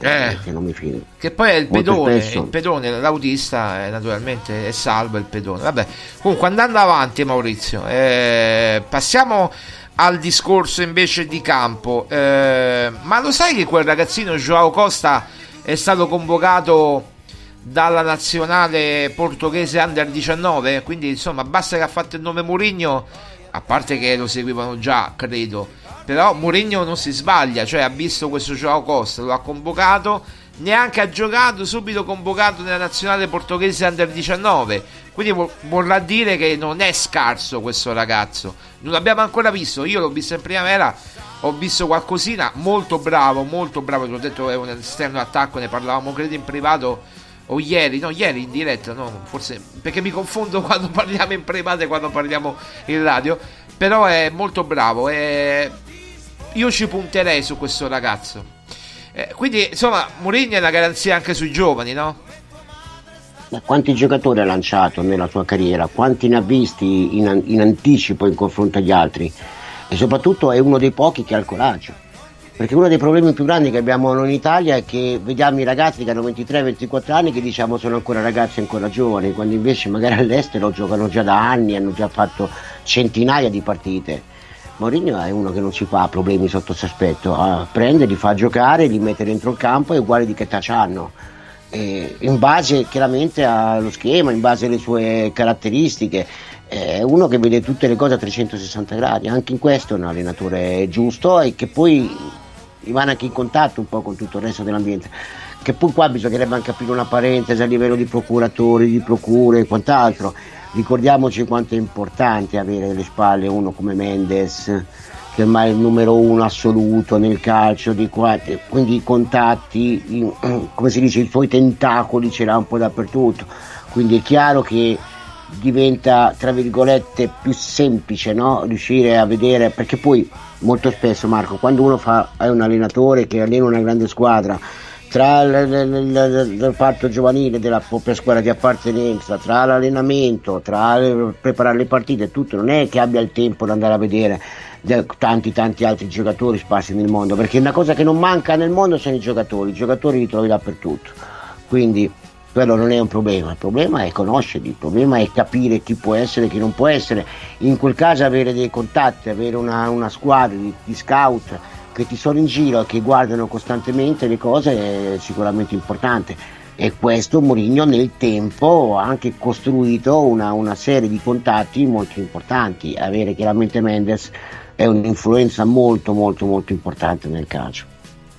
Eh, che non mi fido. Che poi è il pedone, il pedone, l'autista è, naturalmente è salvo il pedone. Vabbè, comunque andando avanti Maurizio, eh, passiamo al discorso invece di campo. Eh, ma lo sai che quel ragazzino Joao Costa è stato convocato dalla nazionale portoghese under 19 quindi insomma basta che ha fatto il nome Mourinho a parte che lo seguivano già credo. Però Mourinho non si sbaglia cioè ha visto questo Joao Costa lo ha convocato neanche ha giocato subito convocato nella nazionale portoghese under 19 quindi vorrà dire che non è scarso questo ragazzo. Non l'abbiamo ancora visto io l'ho visto in primavera ho visto qualcosina molto bravo molto bravo ti ho detto è un esterno attacco ne parlavamo credo in privato o ieri, no, ieri in diretta, no, forse perché mi confondo quando parliamo in privato e quando parliamo in radio, però è molto bravo e io ci punterei su questo ragazzo. Eh, quindi, insomma, Mourinho è una garanzia anche sui giovani, no? Ma quanti giocatori ha lanciato nella sua carriera? Quanti ne ha visti in, in anticipo in confronto agli altri? E soprattutto è uno dei pochi che ha il coraggio Perché uno dei problemi più grandi che abbiamo noi in Italia è che vediamo i ragazzi che hanno 23-24 anni che diciamo sono ancora ragazzi ancora giovani, quando invece magari all'estero giocano già da anni, hanno già fatto centinaia di partite. Mourinho è uno che non si fa problemi sotto questo aspetto, prende, li fa giocare, li mette dentro il campo e uguali di che età hanno. Eh, in base chiaramente allo schema, in base alle sue caratteristiche è uno che vede tutte le cose a 360 gradi, anche in questo è un allenatore giusto e che poi rimane anche in contatto un po' con tutto il resto dell'ambiente. Che poi qua bisognerebbe anche aprire una parentesi a livello di procuratori, di procure e quant'altro. Ricordiamoci quanto è importante avere alle spalle uno come Mendes, che ormai è il numero uno assoluto nel calcio, di qua, quindi i contatti, come si dice, i suoi tentacoli ce l'ha un po' dappertutto. Quindi è chiaro che diventa tra virgolette più semplice no? riuscire a vedere perché poi molto spesso Marco quando uno fa, è un allenatore che allena una grande squadra tra il reparto giovanile della propria squadra di appartenenza tra l'allenamento tra preparare le partite tutto non è che abbia il tempo di andare a vedere tanti tanti altri giocatori sparsi nel mondo perché una cosa che non manca nel mondo sono i giocatori i giocatori li trovi dappertutto quindi quello non è un problema, il problema è conoscerli, il problema è capire chi può essere e chi non può essere, in quel caso avere dei contatti, avere una, una squadra di, di, scout che ti sono in giro e che guardano costantemente le cose è sicuramente importante. E questo Mourinho nel tempo ha anche costruito una, una serie di contatti molto importanti, avere chiaramente Mendes è un'influenza molto molto molto importante nel calcio.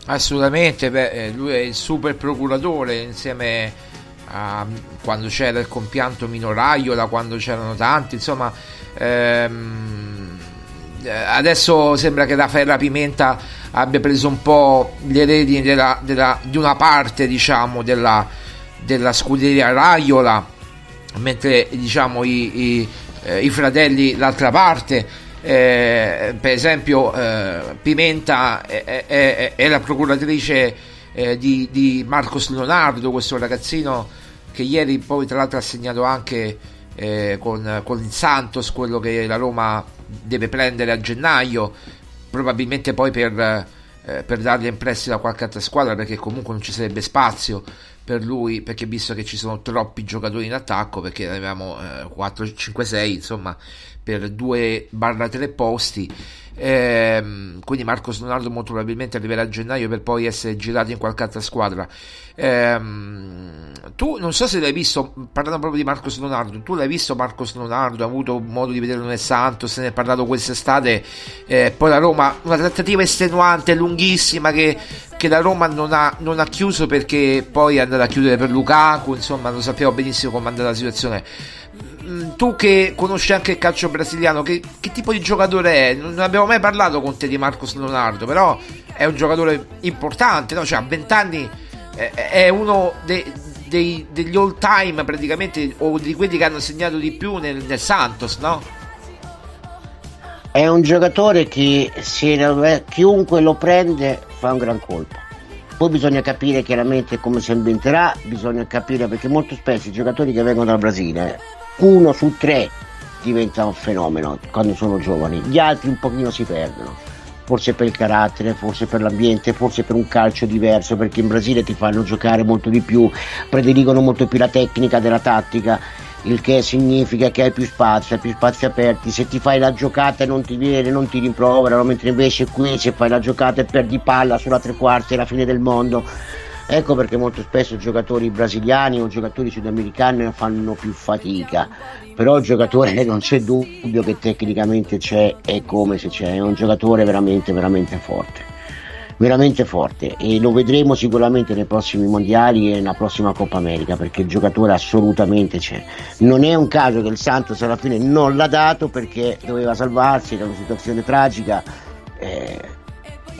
Assolutamente, beh, eh, lui è il super procuratore insieme uh, quando c'era il compianto Minoraiola, quando c'erano tanti, insomma, ehm, adesso sembra che Raffaella Pimenta abbia preso un po' le redini della, della, di una parte, diciamo, della, della scuderia Raiola, mentre diciamo i, i, eh, i fratelli l'altra parte. Eh, per esempio eh, Pimenta è, è, è, la procuratrice eh, di, di Marcos Leonardo, questo ragazzino che ieri poi tra l'altro ha segnato anche eh, con, con il Santos quello che la Roma deve prendere a gennaio, probabilmente poi per, eh, per dargli in prestito a qualche altra squadra perché comunque non ci sarebbe spazio per lui perché visto che ci sono troppi giocatori in attacco perché avevamo eh, 4, 5, 6 insomma per 2-3 posti ehm, quindi Marcos Leonardo molto probabilmente arriverà a gennaio per poi essere girato in qualche altra squadra. Ehm, tu non so se l'hai visto parlando proprio di Marcos Leonardo tu l'hai visto Marcos Leonardo hai avuto modo di vederlo nel Santos se ne è parlato quest'estate eh, poi la Roma una trattativa estenuante lunghissima che, che la Roma non ha, non ha chiuso perché poi è andata a chiudere per Lukaku insomma lo sappiamo benissimo come andata la situazione Mm, tu che conosci anche il calcio brasiliano, che, che, tipo di giocatore è? Non abbiamo mai parlato con te di Marcos Leonardo, però è un giocatore importante, no? cioè a 20 anni è uno dei, dei, degli all time praticamente, o di quelli che hanno segnato di più nel, nel Santos, no? È un giocatore che se chiunque lo prende fa un gran colpo. Poi bisogna capire chiaramente come si ambienterà, bisogna capire perché molto spesso i giocatori che vengono dal Brasile uno su tre diventa un fenomeno quando sono giovani, gli altri un pochino si perdono. Forse per il carattere, forse per l'ambiente, forse per un calcio diverso, perché in Brasile ti fanno giocare molto di più, prediligono molto più la tecnica della tattica, il che significa che hai più spazio, hai più spazi aperti, se ti fai la giocata e non ti viene, non ti rimproverano, mentre invece qui se fai la giocata e perdi palla sulla tre quarti è la fine del mondo. Ecco perché molto spesso giocatori brasiliani o giocatori sudamericani fanno più fatica, però il giocatore non c'è dubbio che tecnicamente c'è e come se c'è, è un giocatore veramente veramente forte veramente forte e lo vedremo sicuramente nei prossimi mondiali e nella prossima Coppa America perché il giocatore assolutamente c'è. Non è un caso che il Santos alla fine non l'ha dato perché doveva salvarsi da una situazione tragica. Eh,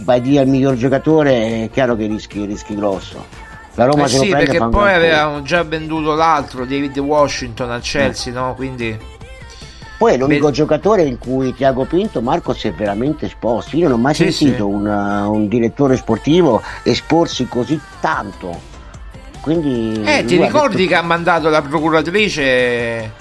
vai via il miglior giocatore, è chiaro che rischi, rischi grosso. La Roma eh se sì, lo perché poi avevamo già venduto l'altro, David Washington al Chelsea, eh. no? Quindi... Poi è l'unico Beh... giocatore in cui Tiago Pinto Marco si è veramente esposto. Io non ho mai sì, sentito sì. Un, uh, un, direttore sportivo esporsi così tanto. Quindi, eh, ti ricordi detto... che ha mandato la procuratrice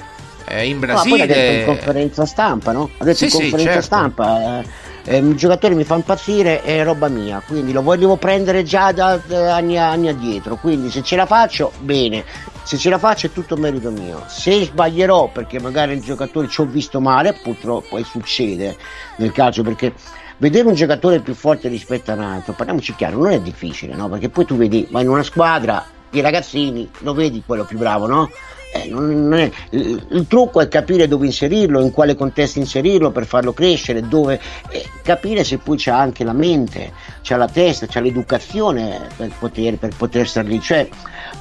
eh, in Brasile? No, ha detto in conferenza stampa, no? Ha detto sì, in conferenza certo. stampa. Eh, eh, il giocatore mi fa impazzire è roba mia, quindi lo volevo prendere già da, da anni, anni addietro, quindi se ce la faccio bene, se ce la faccio è tutto merito mio, se sbaglierò perché magari il giocatore ci ho visto male, purtroppo poi succede nel calcio perché vedere un giocatore più forte rispetto a un altro, parliamoci chiaro, non è difficile, no? Perché poi tu vedi, vai in una squadra, i ragazzini, lo vedi quello più bravo, no? Eh, non è, il, il, trucco è capire dove inserirlo, in quale contesto inserirlo per farlo crescere, dove, eh, capire se poi c'ha anche la mente, c'ha la testa, c'ha l'educazione per poter, per poter stare lì. Cioè,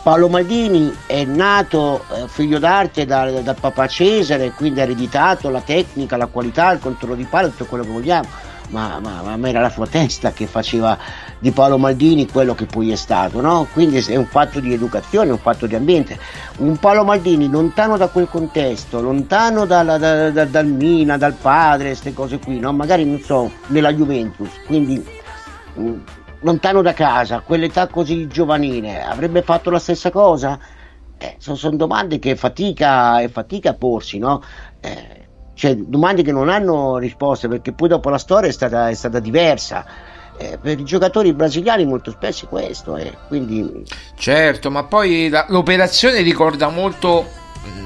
Paolo Maldini è nato eh, figlio d'arte dal, dal papà Cesare, quindi ha ereditato la tecnica, la qualità, il controllo di palo, tutto quello che vogliamo ma, ma, ma era la sua testa che faceva di Paolo Maldini quello che poi è stato, no? Quindi è un fatto di educazione, un fatto di ambiente. Un Paolo Maldini lontano da quel contesto, lontano dalla, da, da, dal Mina, dal padre, queste cose qui, no? Magari non so, nella Juventus, quindi mm, lontano da casa, quell'età così giovanile, avrebbe fatto la stessa cosa? Eh, sono, sono, domande che fatica, è fatica a porsi, no? Eh, cioè domande che non hanno risposte perché poi dopo la storia è stata, è stata diversa. Eh, per i giocatori brasiliani molto spesso è questo eh. quindi... certo ma poi la, l'operazione ricorda molto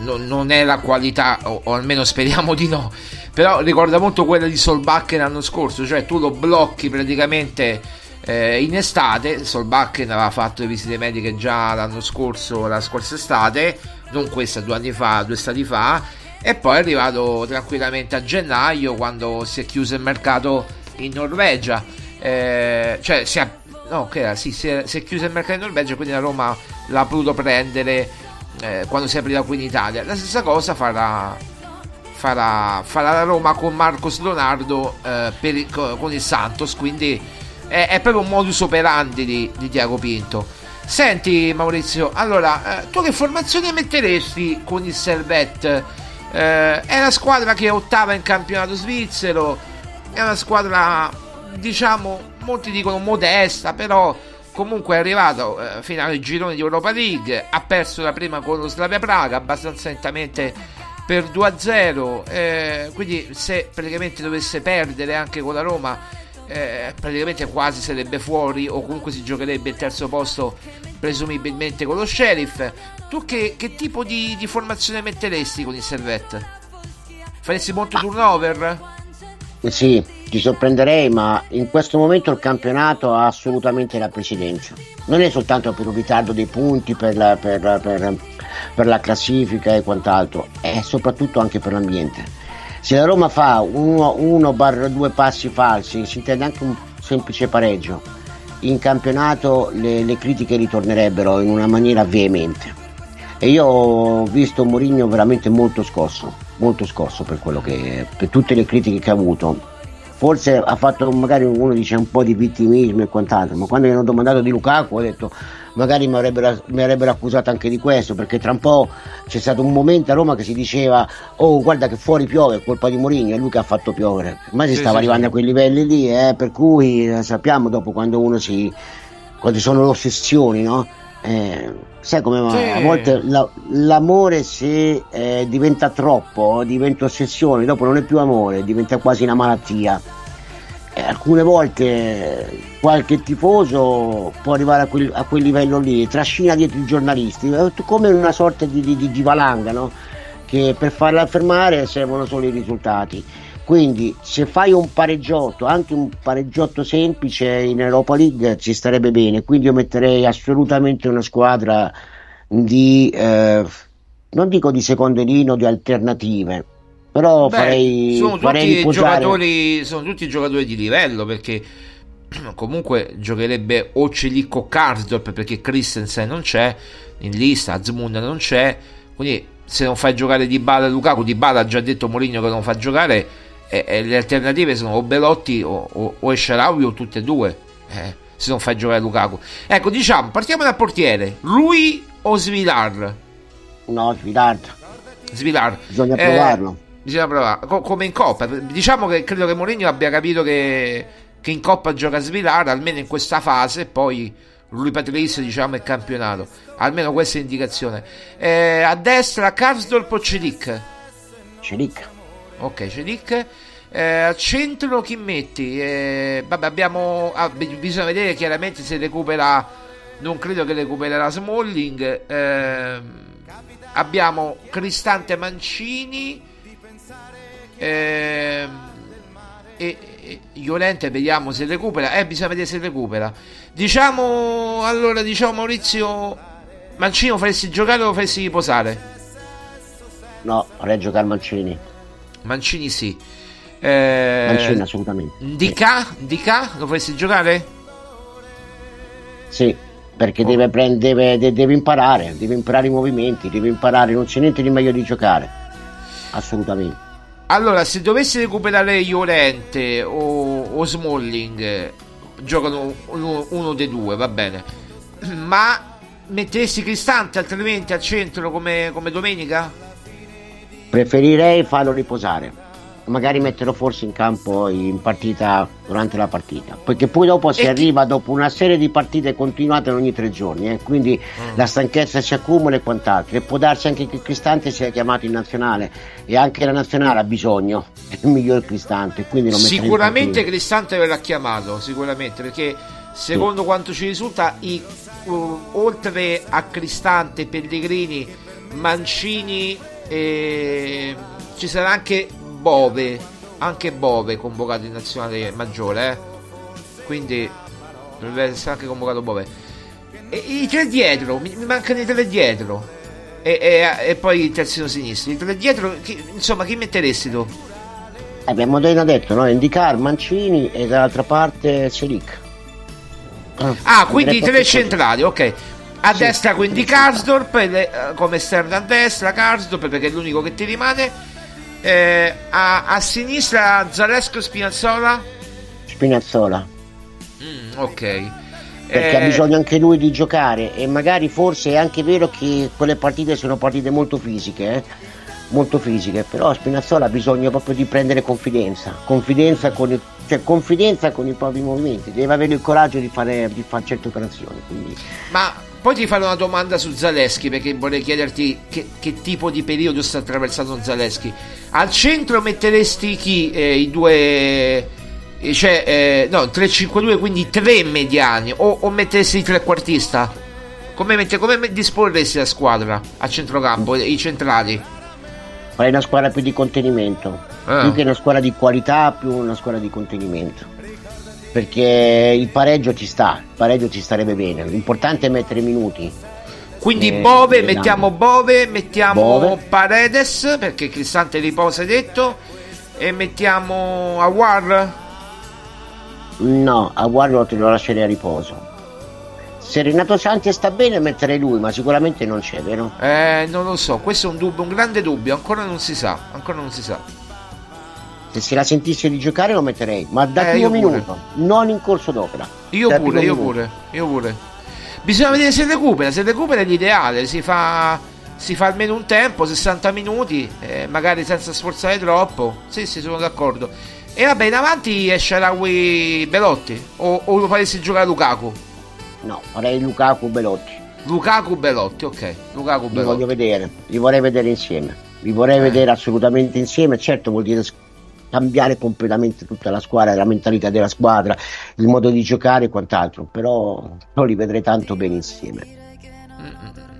no, non è la qualità o, o, almeno speriamo di no però ricorda molto quella di Solbakken l'anno scorso cioè tu lo blocchi praticamente eh, in estate Solbakken aveva fatto le visite mediche già l'anno scorso la scorsa estate non questa due anni fa due stati fa e poi è arrivato tranquillamente a gennaio quando si è chiuso il mercato in Norvegia. Eh, cioè si è, no, era, sì, si, è, si è chiuso il mercato in Norvegia quindi la Roma l'ha potuto prendere eh, quando si aprirà qui in Italia. La stessa cosa farà farà, farà la Roma con Marcos Leonardo eh, per, con il Santos quindi è, è, proprio un modus operandi di, di Tiago Pinto Senti Maurizio, allora, eh, tu che formazione metteresti con il Servette? Eh, è una squadra che ottava in campionato svizzero, è una squadra, diciamo, molti dicono modesta, però comunque è arrivato eh, fino al girone di Europa League, ha perso la prima con lo Slavia Praga, abbastanza lentamente per 2-0, eh, quindi se praticamente dovesse perdere anche con la Roma, eh, praticamente quasi sarebbe fuori o comunque si giocherebbe il terzo posto presumibilmente con lo Sheriff. Tu che, che tipo di, di, formazione metteresti con il Servette? Faresti molto turnover? Sì, ti sorprenderei, ma in questo momento il campionato ha assolutamente la precedenza. Non è soltanto per un ritardo dei punti, per la, per, per, per la classifica e quant'altro, è soprattutto anche per l'ambiente. Se la Roma fa 1-2 passi falsi, si intende anche un semplice pareggio, in campionato le, le critiche ritornerebbero in una maniera veemente e io ho visto Mourinho veramente molto scosso, molto scosso per, che, per tutte le critiche che ha avuto. Forse ha fatto magari uno dice un po' di vittimismo e quant'altro, ma quando mi hanno domandato di Lukaku ho detto magari mi avrebbero, mi avrebbero, accusato anche di questo, perché tra un po' c'è stato un momento a Roma che si diceva oh guarda che fuori piove, è colpa di Mourinho, è lui che ha fatto piovere. Ma si sì, stava sì, arrivando sì. a quei livelli lì, eh, per cui eh, sappiamo dopo quando uno si... quando sono le ossessioni, no? Eh, sai come sì. a volte la, l'amore se eh, diventa troppo, diventa ossessione, dopo non è più amore, diventa quasi una malattia. Eh, alcune volte qualche tifoso può arrivare a quel, a quel, livello lì, trascina dietro i giornalisti, eh, come una sorta di, di, di valanga, no? che per farla fermare servono solo i risultati. Quindi se fai un pareggiotto, anche un pareggiotto semplice in Europa League ci starebbe bene. Quindi io metterei assolutamente una squadra di, eh, non dico di secondolino, di alternative. Però Beh, farei, sono, farei tutti giocatori, sono tutti giocatori di livello perché comunque giocherebbe o Celico Karsdorp perché Christensen non c'è in lista, Azmund non c'è. Quindi se non fai giocare Di Bala e Lukaku, Di Bala ha già detto Mourinho che non fa giocare e, e le alternative sono o Belotti o, o, o Esharawi o tutte e due eh, se non fai giocare Lukaku. Ecco diciamo partiamo dal portiere. Lui o Svilar? No Svilar. Svilar. Bisogna eh, provarlo. bisogna provare. Co- come in Coppa. Diciamo che credo che Mourinho abbia capito che, che in Coppa gioca Svilar almeno in questa fase poi lui Patrice diciamo è campionato. Almeno questa è indicazione. Eh, a destra Karsdorp o Celic Celic ok Celic Eh, al centro chi metti? Eh, vabbè, abbiamo. ah, bi- bisogna vedere chiaramente se recupera. Non credo che recupererà Smalling. Ehm, abbiamo Cristante Mancini. Ehm, e, Iolente vediamo se recupera. Eh, bisogna vedere se recupera. Diciamo allora, diciamo Maurizio. Mancini lo faresti giocare o faresti riposare? No, vorrei giocare Mancini. Mancini sì. Eh, Mancini assolutamente. Dica? Dica? Lo faresti giocare? Sì, perché Oh. deve, deve, deve imparare, deve imparare i movimenti, deve imparare, non c'è niente di meglio di giocare. Assolutamente. Allora, se dovessi recuperare Iolente o, o Smalling, giocano uno, uno dei due, va bene. Ma metteresti Cristante altrimenti al centro come, come domenica? Preferirei farlo riposare. Magari metterlo forse in campo in partita durante la partita. Perché poi dopo si E arriva dopo una serie di partite continuate ogni tre giorni. eh, Quindi Mm. la stanchezza si accumula e quant'altro. E può darsi anche che Cristante sia chiamato in nazionale. E anche la nazionale ha bisogno del miglior Cristante. Sicuramente. Cristante verrà chiamato, sicuramente, perché secondo quanto ci risulta, i- uh, oltre a Cristante, Pellegrini, Mancini, eh, ci sarà anche Bove, anche Bove convocato in nazionale maggiore, eh. quindi dovrebbe essere anche convocato Bove. E i tre dietro, mi, mi mancano i tre dietro. E, e- e poi il terzino sinistro. I tre dietro, chi- insomma, chi metteresti tu? Abbiamo appena detto, no? Indicar Mancini e dall'altra parte Selic. Ah, quindi i tre centrali, ok. A Sì. destra quindi Karsdorp eh, come esterno a destra Karsdorp perché è l'unico che ti rimane. Eh, a, a sinistra Zalesco Spinazzola. Spinazzola. Mm, ok. perché Eh, ha bisogno anche lui di giocare e magari forse è anche vero che quelle partite sono partite molto fisiche, eh? molto fisiche, però Spinazzola ha bisogno proprio di prendere confidenza, confidenza con, il- cioè, confidenza con i propri movimenti, deve avere il coraggio di fare, di fare certe operazioni. Quindi, Ma poi ti farò una domanda su Zaleschi perché vorrei chiederti che, che tipo di periodo sta attraversando Zaleschi. Al centro metteresti chi? Eh, I due... eh, Cioè, eh, no, 3-5-2, quindi tre mediani o, o metteresti il trequartista? Come, mette- come me- disporresti la squadra a centrocampo, i centrali? farei una squadra più di contenimento, Ah. più che una squadra di qualità, più una squadra di contenimento. Perché il pareggio ci sta, il pareggio ci starebbe bene, l'importante è mettere i minuti. Quindi Eh, Bove, mettiamo Bove, mettiamo Bove. Paredes perché Cristante riposa hai detto e mettiamo Awar. No, a guardo te lo lascerei a riposo. Se Renato Santi sta bene metterei lui, ma sicuramente non c'è, vero? Eh, non lo so, questo è un dubbio, un grande dubbio, ancora non si sa, ancora non si sa. Se se la sentisse di giocare lo metterei, ma da Eh, primo minuto, non in corso d'opera. Io pure, io minuto. pure, io pure. Bisogna vedere se recupera, se recupera è l'ideale, si fa, si fa almeno un tempo, 60 minuti, eh, magari senza sforzare troppo. Sì, sì, sono d'accordo. E vabbè, in avanti è Sharawi Belotti o, o lo faresti giocare Lukaku? No, farei Lukaku Belotti. Lukaku Belotti, ok. Lukaku Li Belotti. voglio vedere, li vorrei vedere insieme. Li vorrei Eh. vedere assolutamente insieme. Certo vuol dire cambiare completamente tutta la squadra, la mentalità della squadra, il modo di giocare e quant'altro, però non li vedrei tanto bene insieme.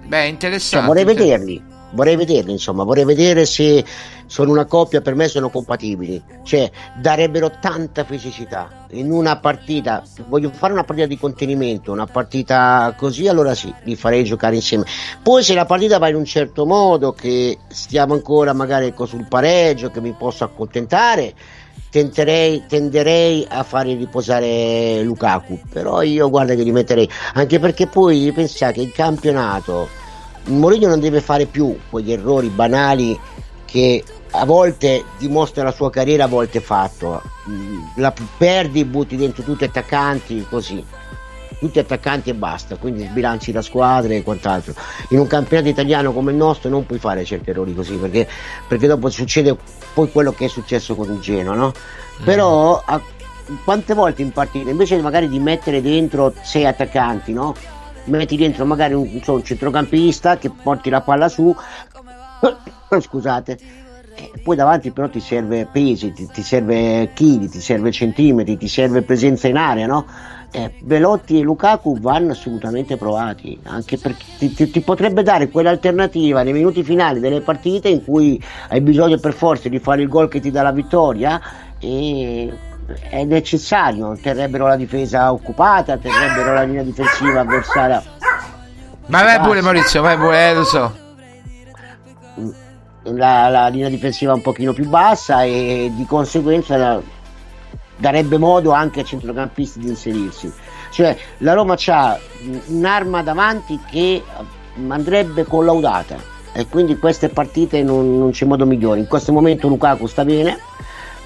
Beh, Cioè, interessante. vorrei inter- vederli, vorrei vederli, insomma, vorrei vedere se sono una coppia, per me sono compatibili, cioè darebbero tanta fisicità. In una partita, voglio fare una partita di contenimento, una partita così, allora sì, li farei giocare insieme. Poi se la partita va in un certo modo, che stiamo ancora magari ecco, sul pareggio, che mi posso accontentare, tenterei, tenderei a fare riposare Lukaku, però io guarda che li metterei, anche perché poi pensate il campionato Mourinho non deve fare più quegli errori banali che a volte dimostra la sua carriera, a volte fatto. Mm, La perdi, butti dentro tutti gli attaccanti, così. Tutti attaccanti e basta, quindi sbilanci la squadra e quant'altro. In un campionato italiano come il nostro non puoi fare certi errori così, perché, perché dopo succede poi quello che è successo con il Genoa, no? Però a- quante volte in partita, invece magari di mettere dentro sei attaccanti, no? Metti dentro magari un, so, un centrocampista che porti la palla su, scusate, Eh, poi davanti però ti serve pesi, ti, ti serve chili, ti serve centimetri, ti serve presenza in area, no? Eh, Belotti e Lukaku vanno assolutamente provati, anche perché ti, ti, ti, potrebbe dare quell'alternativa nei minuti finali delle partite in cui hai bisogno per forza di fare il gol che ti dà la vittoria e è necessario, terrebbero la difesa occupata, terrebbero la linea difensiva avversaria. Ma vai pure Maurizio, vai pure, eh, lo so. La, la, linea difensiva un pochino più bassa e di conseguenza darebbe modo anche ai centrocampisti di inserirsi. Cioè la Roma ha un'arma davanti che andrebbe collaudata e quindi queste partite non, non c'è modo migliore. In questo momento Lukaku sta bene,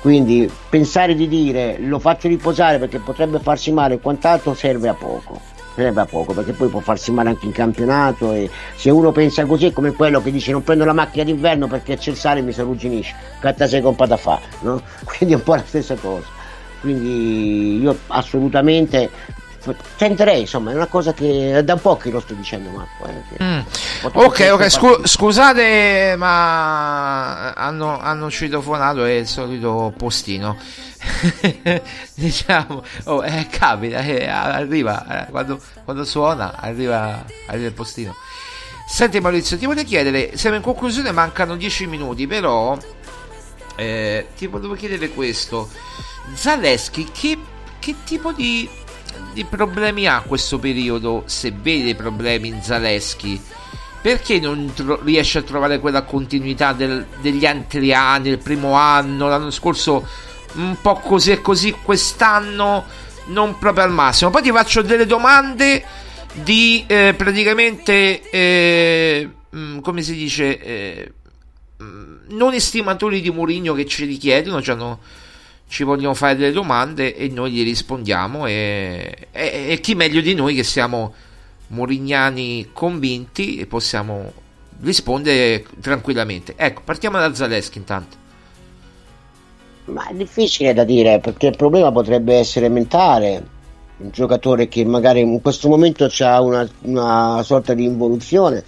quindi pensare di dire lo faccio riposare perché potrebbe farsi male e quant'altro serve a poco serve a poco perché poi può farsi male anche in campionato e se uno pensa così è come quello che dice non prendo la macchina d'inverno perché c'è il sale e mi si arrugginisce catta sei compa da fa no? quindi è un po' la stessa cosa quindi io assolutamente tenterei insomma è una cosa che è da un po' che lo sto dicendo Marco eh, mm. ok ok Scu- scusate ma hanno, hanno citofonato è il solito postino. Diciamo oh, eh, capita eh, arriva eh, quando, quando, suona arriva, arriva il postino. Senti Maurizio ti voglio chiedere siamo in conclusione mancano 10 minuti però eh, ti volevo chiedere questo. Zaleschi che, che tipo di, di, problemi ha questo periodo se vede problemi in Zaleschi? Perché non tro- riesce a trovare quella continuità del, degli altri anni il primo anno l'anno scorso un po' così e così quest'anno non proprio al massimo? Poi ti faccio delle domande di eh, praticamente eh, mm, come si dice eh, mm, non estimatori di Mourinho che ci richiedono ci hanno ci vogliono fare delle domande e noi gli rispondiamo e, e, e chi meglio di noi che siamo morignani convinti e possiamo rispondere tranquillamente. Ecco, partiamo da Zaleschi intanto. Ma è difficile da dire perché il problema potrebbe essere mentale. Un giocatore che magari in questo momento ha una, una sorta di involuzione,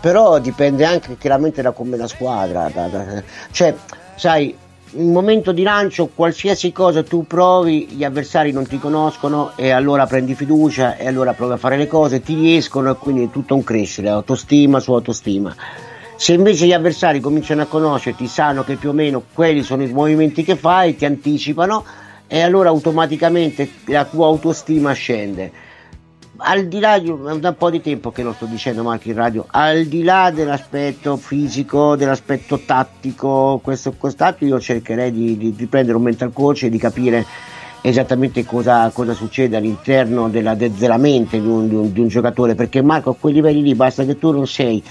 però dipende anche chiaramente da come la squadra. Da, da, cioè, sai, in momento di lancio qualsiasi cosa tu provi gli avversari non ti conoscono e allora prendi fiducia e allora provi a fare le cose ti riescono e quindi è tutto un crescere autostima su autostima. Se invece gli avversari cominciano a conoscerti sanno che più o meno quelli sono i movimenti che fai ti anticipano e allora automaticamente la tua autostima scende al di là di un, da un po' di tempo che lo sto dicendo ma anche in radio al di là dell'aspetto fisico dell'aspetto tattico questo costato io cercherei di, di, di, prendere un mental coach e di capire esattamente cosa, cosa succede all'interno della, de, della mente di un, un, di un, giocatore perché Marco a quei livelli lì basta che tu non sei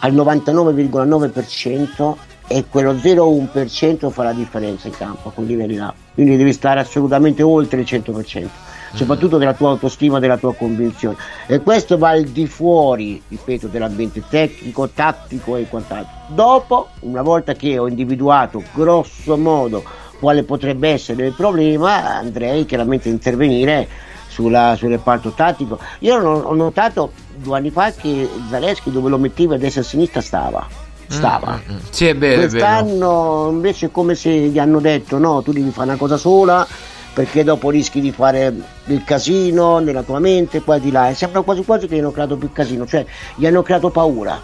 al 99,9% e quello 0,1% fa la differenza in campo a quei livelli là. Quindi devi stare assolutamente oltre il 100% soprattutto della tua autostima, della tua convinzione. E questo va al di fuori, ripeto, dell'ambiente tecnico, tattico e quant'altro. Dopo, una volta che ho individuato grosso modo quale potrebbe essere il problema, andrei chiaramente a intervenire sulla, sul reparto tattico. Io ho notato due anni fa che Zaleschi dove lo metteva a destra e a sinistra stava. Stava. Mm, mm, mm. Sì, è vero, Quest'anno è vero. invece è come se gli hanno detto no, tu devi fare una cosa sola perché dopo rischi di fare il casino nella tua mente qua e di là e sembra quasi quasi che gli hanno creato più casino cioè gli hanno creato paura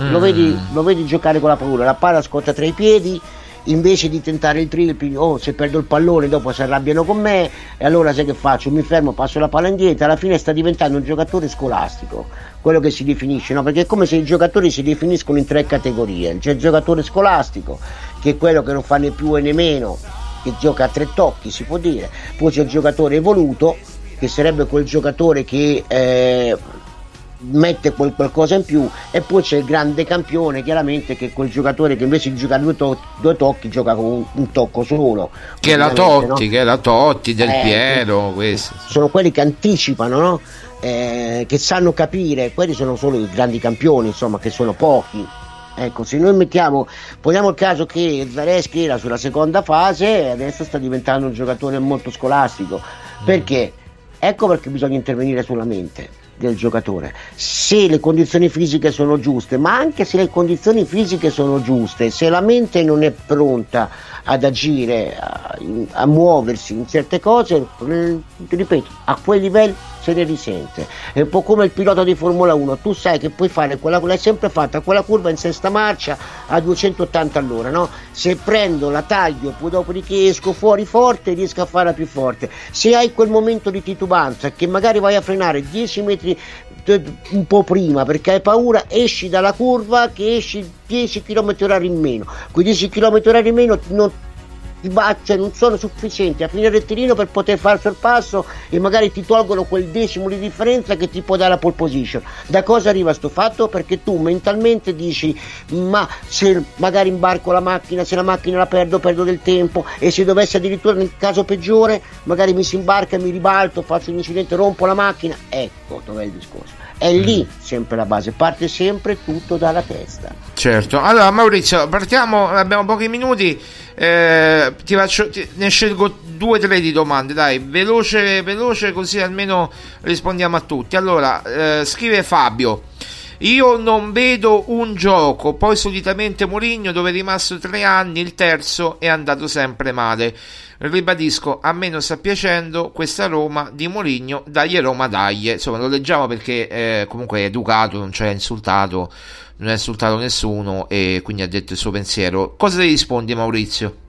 mm. lo, vedi, lo, vedi, giocare con la paura la palla scotta tra i piedi invece di tentare il tripping oh se perdo il pallone dopo si arrabbiano con me e allora sai che faccio mi fermo passo la palla indietro alla fine sta diventando un giocatore scolastico quello che si definisce no? perché è come se i giocatori si definiscono in tre categorie c'è il giocatore scolastico che è quello che non fa né più né meno che gioca a tre tocchi, si può dire, poi c'è il giocatore evoluto, che sarebbe quel giocatore che eh, mette quel qualcosa in più, e poi c'è il grande campione, chiaramente, che è quel giocatore che invece di giocare due, to- due tocchi gioca con un, un tocco solo. Che è la Totti, no? che è la Totti del eh, Piero, questo. Sono quelli che anticipano, no? eh, che sanno capire, quelli sono solo i grandi campioni, insomma, che sono pochi Ecco, se noi mettiamo, poniamo il caso che Zareschi era sulla seconda fase e adesso sta diventando un giocatore molto scolastico, mm. perché? Ecco perché bisogna intervenire sulla mente. del giocatore. Se le condizioni fisiche sono giuste, ma anche se le condizioni fisiche sono giuste, se la mente non è pronta ad agire, a, a muoversi in certe cose, eh, ripeto, a quei livelli se ne risente. È un po' come il pilota di Formula 1, tu sai che puoi fare quella, l'hai sempre fatta, quella curva in sesta marcia a 280 all'ora, no? Se prendo la taglio, poi dopodiché esco fuori forte, riesco a farla più forte. Se hai quel momento di titubanza che magari vai a frenare 10 metri un po' prima perché hai paura, esci dalla curva che esci 10 km h in meno. Quei 10 km h in meno non cioè non sono sufficienti a finire il tirino per poter fare il sorpasso e magari ti tolgono quel decimo di differenza che ti può dare la pole position. Da cosa arriva sto fatto? Perché tu mentalmente dici ma se magari imbarco la macchina, se la macchina la perdo, perdo del tempo e se dovesse addirittura nel caso peggiore magari mi si imbarca, mi ribalto, faccio un incidente, rompo la macchina. Ecco dov'è il discorso. È lì sempre la base, parte sempre tutto dalla testa. Certo, allora Maurizio, partiamo, abbiamo pochi minuti. Eh, ti faccio, ti, ne scelgo due o tre di domande, dai, veloce, veloce, così almeno rispondiamo a tutti. Allora, eh, scrive Fabio. Io non vedo un gioco, poi solitamente Mourinho dove è rimasto tre anni, il terzo è andato sempre male. Ribadisco, a me non sta piacendo questa Roma di Mourinho, dagli Roma dagli. Insomma, lo leggiamo perché eh, comunque è educato, non ci ha insultato non ha insultato nessuno e quindi ha detto il suo pensiero. Cosa ti rispondi Maurizio?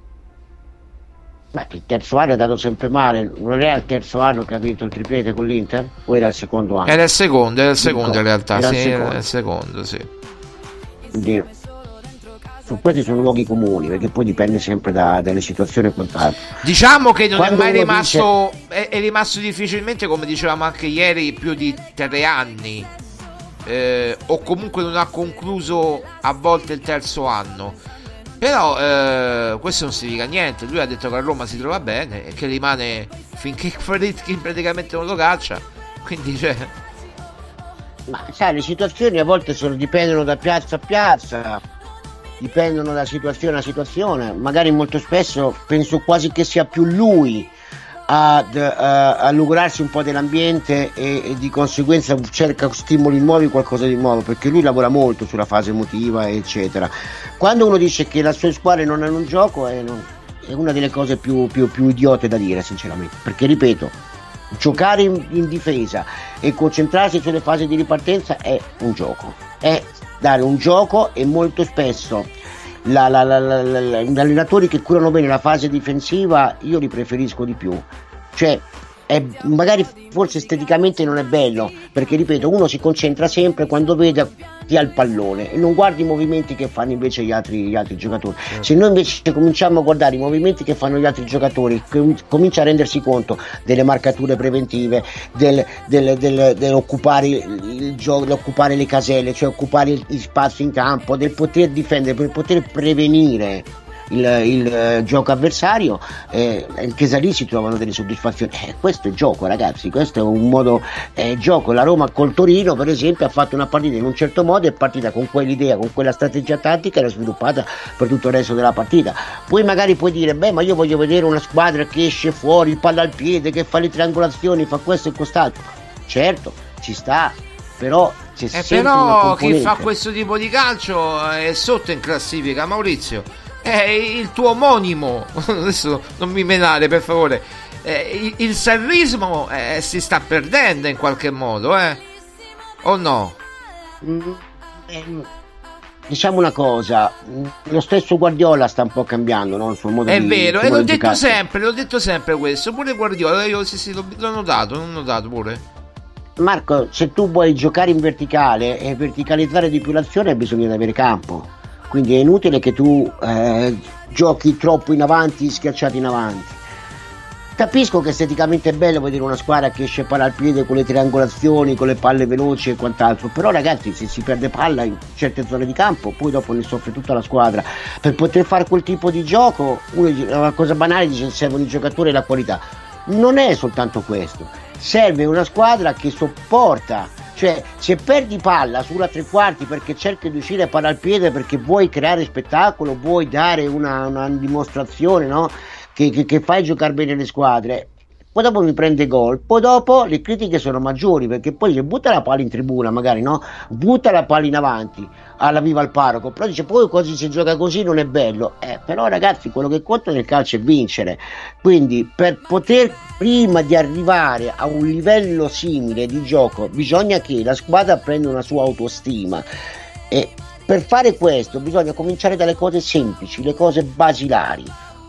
Beh, il terzo anno è andato sempre male, non era il terzo anno che ha vinto il triplete con l'Inter? O era il secondo anno? Era il secondo, era il secondo in realtà, era sì, il secondo. era il secondo, sì. Quindi, su questi sono luoghi comuni, perché poi dipende sempre da, dalle situazioni e quant'altro. Diciamo che non Quando è mai rimasto, dice... è, è rimasto difficilmente, come dicevamo anche ieri, più di tre anni eh, o comunque non ha concluso a volte il terzo anno. Però eh, questo non significa niente. Lui ha detto che a Roma si trova bene e che rimane finché Fredkin praticamente non lo caccia. Quindi cioè. Ma sai, le situazioni a volte sono, dipendono da piazza a piazza, dipendono da situazione a situazione. Magari molto spesso penso quasi che sia più lui ad, uh, a lugurarsi un po' dell'ambiente e, e, di conseguenza cerca stimoli nuovi, qualcosa di nuovo, perché lui lavora molto sulla fase emotiva, eccetera. Quando uno dice che le sue squadre non hanno un gioco, è, non, è una delle cose più, più, più, idiote da dire, sinceramente, perché ripeto, giocare in, in difesa e concentrarsi sulle fasi di ripartenza è un gioco, è dare un gioco e molto spesso la, la, la, gli allenatori che curano bene la fase difensiva io li preferisco di più. Cioè, è, magari forse esteticamente non è bello, perché ripeto, uno si concentra sempre quando vede chi ha il pallone e non guarda i movimenti che fanno invece gli altri, gli altri giocatori. Mm. Se noi invece cominciamo a guardare i movimenti che fanno gli altri giocatori, comincia a rendersi conto delle marcature preventive, del, del, del, dell'occupare il gioco, occupare le caselle, cioè occupare gli spazi in campo, del poter difendere, per poter prevenire il, il eh, gioco avversario, eh, anche da lì si trovano delle soddisfazioni. Eh, questo è gioco, ragazzi, questo è un modo eh, gioco. La Roma col Torino, per esempio, ha fatto una partita in un certo modo, è partita con quell'idea, con quella strategia tattica, era sviluppata per tutto il resto della partita. Poi magari puoi dire, beh, ma io voglio vedere una squadra che esce fuori, il palla al piede, che fa le triangolazioni, fa questo e quest'altro. Certo, ci sta, però c'è eh però chi fa questo tipo di calcio è sotto in classifica Maurizio è il tuo omonimo. Adesso non mi menare, per favore. Eh, il, sarrismo eh, si sta perdendo in qualche modo, eh? O no? Mm, diciamo una cosa, lo stesso Guardiola sta un po' cambiando no? il suo modo è di È vero, e l'ho detto sempre, l'ho detto sempre questo, pure Guardiola, io sì, sì, l'ho, l'ho notato, l'ho notato pure. Marco, se tu vuoi giocare in verticale e verticalizzare di più l'azione bisogna avere campo quindi è inutile che tu eh, giochi troppo in avanti, schiacciati in avanti. Capisco che esteticamente è bello vedere una squadra che esce palla al piede con le triangolazioni, con le palle veloci e quant'altro, però ragazzi se si perde palla in certe zone di campo poi dopo ne soffre tutta la squadra. Per poter fare quel tipo di gioco, una cosa banale dice servono i giocatori e la qualità. Non è soltanto questo, serve una squadra che sopporta cioè, se perdi palla sulla tre quarti perché cerchi di uscire palla al piede perché vuoi creare spettacolo, vuoi dare una, una dimostrazione, no? Che, che, che, fai giocare bene le squadre, poi dopo mi prende gol, poi dopo le critiche sono maggiori perché poi dice butta la palla in tribuna magari, no? Butta la palla in avanti alla viva al parroco, però dice poi così si gioca così non è bello, eh, però ragazzi quello che conta nel calcio è vincere, quindi per poter prima di arrivare a un livello simile di gioco bisogna che la squadra prenda una sua autostima. E per fare questo bisogna cominciare dalle cose semplici, le cose basilari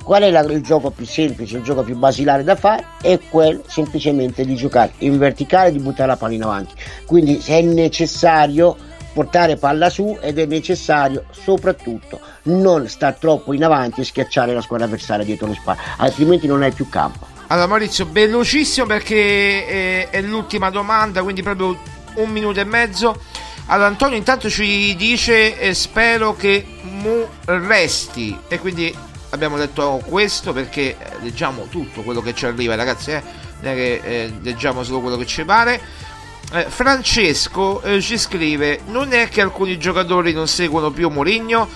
Qual è la, il gioco più semplice, il gioco più basilare da fare? È quello semplicemente di giocare in verticale e di buttare la palla in avanti. Quindi è necessario portare palla su ed è necessario soprattutto non stare troppo in avanti e schiacciare la squadra avversaria dietro le spalle, altrimenti non hai più campo. Allora Maurizio, velocissimo perché è, è l'ultima domanda, quindi proprio un minuto e mezzo. Allora Antonio intanto ci dice eh, spero che Mu resti e quindi abbiamo detto questo perché eh, leggiamo tutto quello che ci arriva, ragazzi, eh? non è che eh, leggiamo solo quello che ci pare. Eh, Francesco eh, ci scrive: Non è che alcuni giocatori non seguono più Mourinho,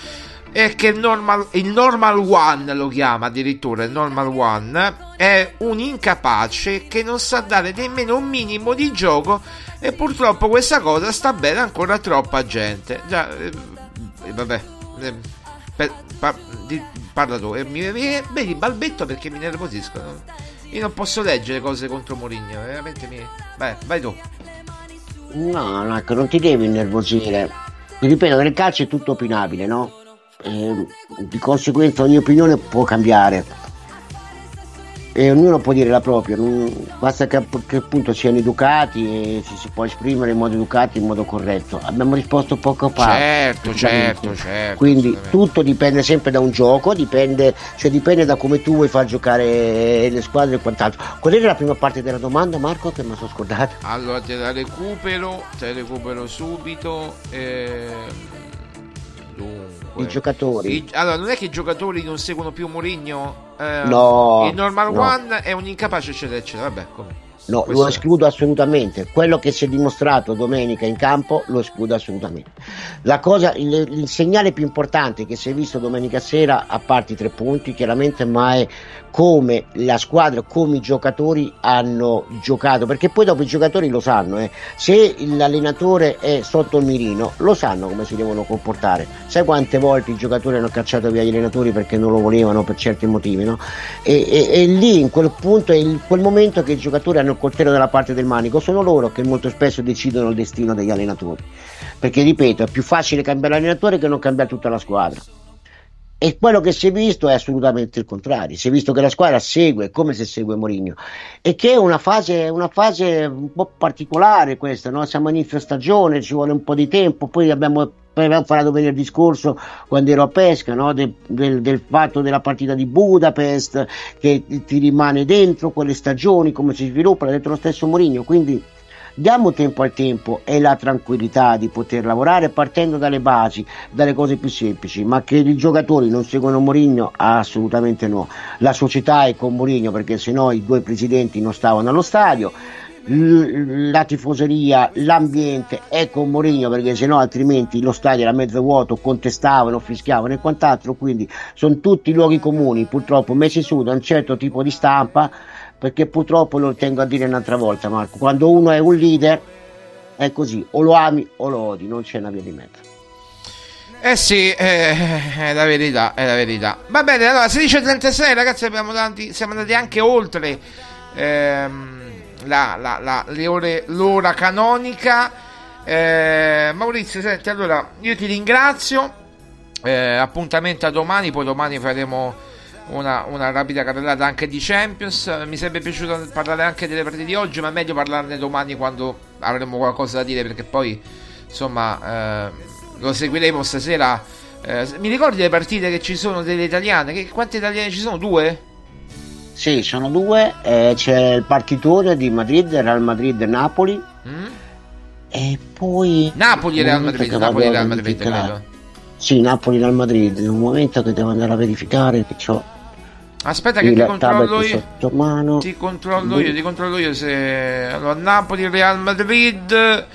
è che il normal, il normal One lo chiama addirittura il Normal One è un incapace che non sa dare nemmeno un minimo di gioco e purtroppo questa cosa sta bene ancora a troppa gente. Già, eh, vabbè. Per, par, di, parla tu. E mi, vedi, balbetto perché mi nervosiscono. Io non posso leggere cose contro Mourinho, veramente mi... Vai, vai tu. No, no, che non ti devi innervosire. Ti ripeto, nel calcio è tutto opinabile, no? E, di conseguenza ogni opinione può cambiare e ognuno può dire la propria, basta che, che, appunto siano educati e si, si, può esprimere in modo educato, in modo corretto. Abbiamo risposto poco fa. Certo, certo, certo. Quindi tutto dipende sempre da un gioco, dipende, cioè dipende da come tu vuoi far giocare le squadre e quant'altro. Qual era la prima parte della domanda, Marco, che mi sono scordato? Allora te la recupero, te la recupero subito. Eh i giocatori. I, allora, non è che i giocatori non seguono più Mourinho? Eh, no. Il normal no. one è un incapace, eccetera, eccetera. Vabbè, come. No, Questo lo escludo assolutamente. Quello che si è dimostrato domenica in campo lo escludo assolutamente. La cosa, il, il, segnale più importante che si è visto domenica sera, a parte i tre punti, chiaramente, ma è come la squadra, come i giocatori hanno giocato, perché poi dopo i giocatori lo sanno, eh. se l'allenatore è sotto il mirino, lo sanno come si devono comportare. Sai quante volte i giocatori hanno cacciato via gli allenatori perché non lo volevano per certi motivi, no? E, e, e lì in quel punto è in quel momento che i giocatori hanno il coltello dalla parte del manico, sono loro che molto spesso decidono il destino degli allenatori. Perché ripeto, è più facile cambiare allenatore che non cambiare tutta la squadra. E quello che si è visto è assolutamente il contrario. Si è visto che la squadra segue come se segue Mourinho e che è una fase, una fase un po' particolare questa. No? Siamo a inizio stagione, ci vuole un po' di tempo. Poi abbiamo, abbiamo parlato venire il discorso quando ero a pesca no? del, del, del, fatto della partita di Budapest che ti rimane dentro quelle stagioni, come si sviluppa, l'ha detto lo stesso Mourinho. Quindi diamo tempo al tempo e la tranquillità di poter lavorare partendo dalle basi, dalle cose più semplici, ma che i giocatori non seguono Mourinho assolutamente no. La società è con Mourinho perché se no i due presidenti non stavano allo stadio. La tifoseria, l'ambiente è con Mourinho perché se no altrimenti lo stadio era mezzo vuoto, contestavano, fischiavano e quant'altro. Quindi sono tutti luoghi comuni, purtroppo messi su da un certo tipo di stampa perché purtroppo lo tengo a dire un'altra volta Marco, quando uno è un leader è così, o lo ami o lo odi, non c'è una via di mezzo. Eh sì, eh, è la verità, è la verità. Va bene, allora 16.36 ragazzi abbiamo davanti, siamo andati anche oltre ehm, la, la, la, ore, l'ora canonica. Eh, Maurizio, senti, allora io ti ringrazio, eh, appuntamento a domani, poi domani faremo una, una, rapida carrellata anche di Champions. Mi sarebbe piaciuto parlare anche delle partite di oggi, ma è meglio parlarne domani quando avremo qualcosa da dire perché poi insomma eh, lo seguiremo stasera. Eh, mi ricordi le partite che ci sono delle italiane? Che, quante italiane ci sono? Due? Sì, sono due. Eh, c'è il partitore di Madrid, Real Madrid Napoli. Mm? E poi Napoli Real Madrid, Napoli Real Madrid, credo. Sì, Napoli Real Madrid. In un momento che devo andare a verificare che ho Aspetta che ti controllo io. Mano. Ti controllo io, ti controllo io se allora Napoli Real Madrid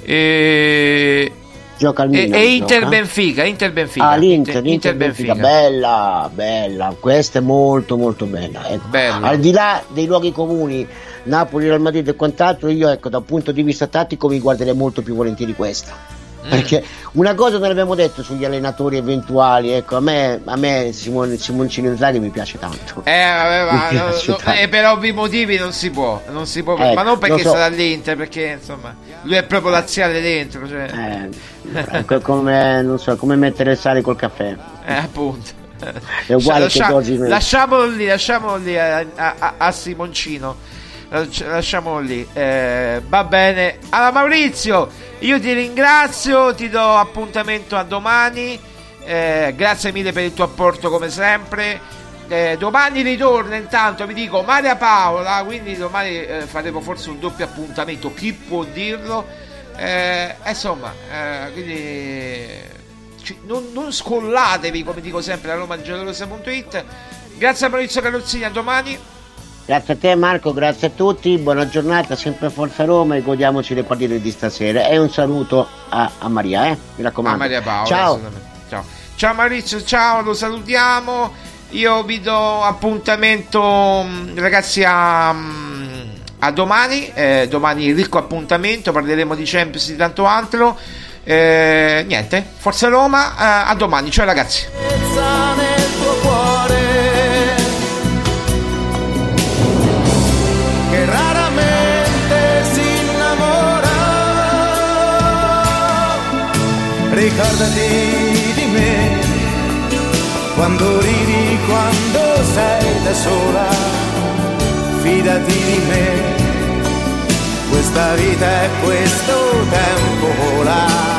e Gioca al E, Milan. e Inter gioca. Benfica, Inter Benfica. Ah, l'Inter, Inter, l'Inter Benfica. bella, bella, questa è molto molto bella. ecco. Al di là dei luoghi comuni, Napoli, Real Madrid e quant'altro, io ecco, dal punto di vista tattico mi guarderei molto più volentieri questa. Mm. Perché una cosa non abbiamo detto sugli allenatori eventuali, ecco, a me, a me Simone, Simoncino Inzaghi mi piace tanto. Eh, vabbè, ma no, no, tanto. eh, per ovvi motivi non si può, non si può, Ecco, ma non perché so. sarà all'Inter, perché insomma lui è proprio laziale dentro, cioè, Eh, co- come, non so, come mettere il sale col caffè. eh, appunto. È uguale Giorgi Mendes. lasciamolo lì, lasciamolo lì a- a- a Simoncino. Lasci- Lasciamolo lì, Eh, va bene. Allora, Maurizio, io ti ringrazio, ti do appuntamento a domani. Eh, grazie mille per il tuo apporto, come sempre. Eh, domani ritorna intanto, vi dico Maria Paola. Quindi domani eh, faremo forse un doppio appuntamento. Chi può dirlo? Eh, insomma, eh, quindi ci- non, non scollatevi, come dico sempre, a romagiallorosa.it. Grazie a Maurizio Carrozzini, a domani. Grazie a te Marco, grazie a tutti, buona giornata, sempre Forza Roma e godiamoci le partite di stasera. E un saluto a, a Maria, eh? mi raccomando. A Maria Paola. Ciao. Ciao. Ciao Maurizio, ciao, lo salutiamo. Io vi do appuntamento, mh, ragazzi, a, mh, a domani. Eh, domani ricco appuntamento, parleremo di Champions e di tanto altro. Eh, niente, Forza Roma, eh, a domani, ciao ragazzi. Ricordati di me. Quando ridi quando sei da sola fidati di me. Questa vita e questo tempo vola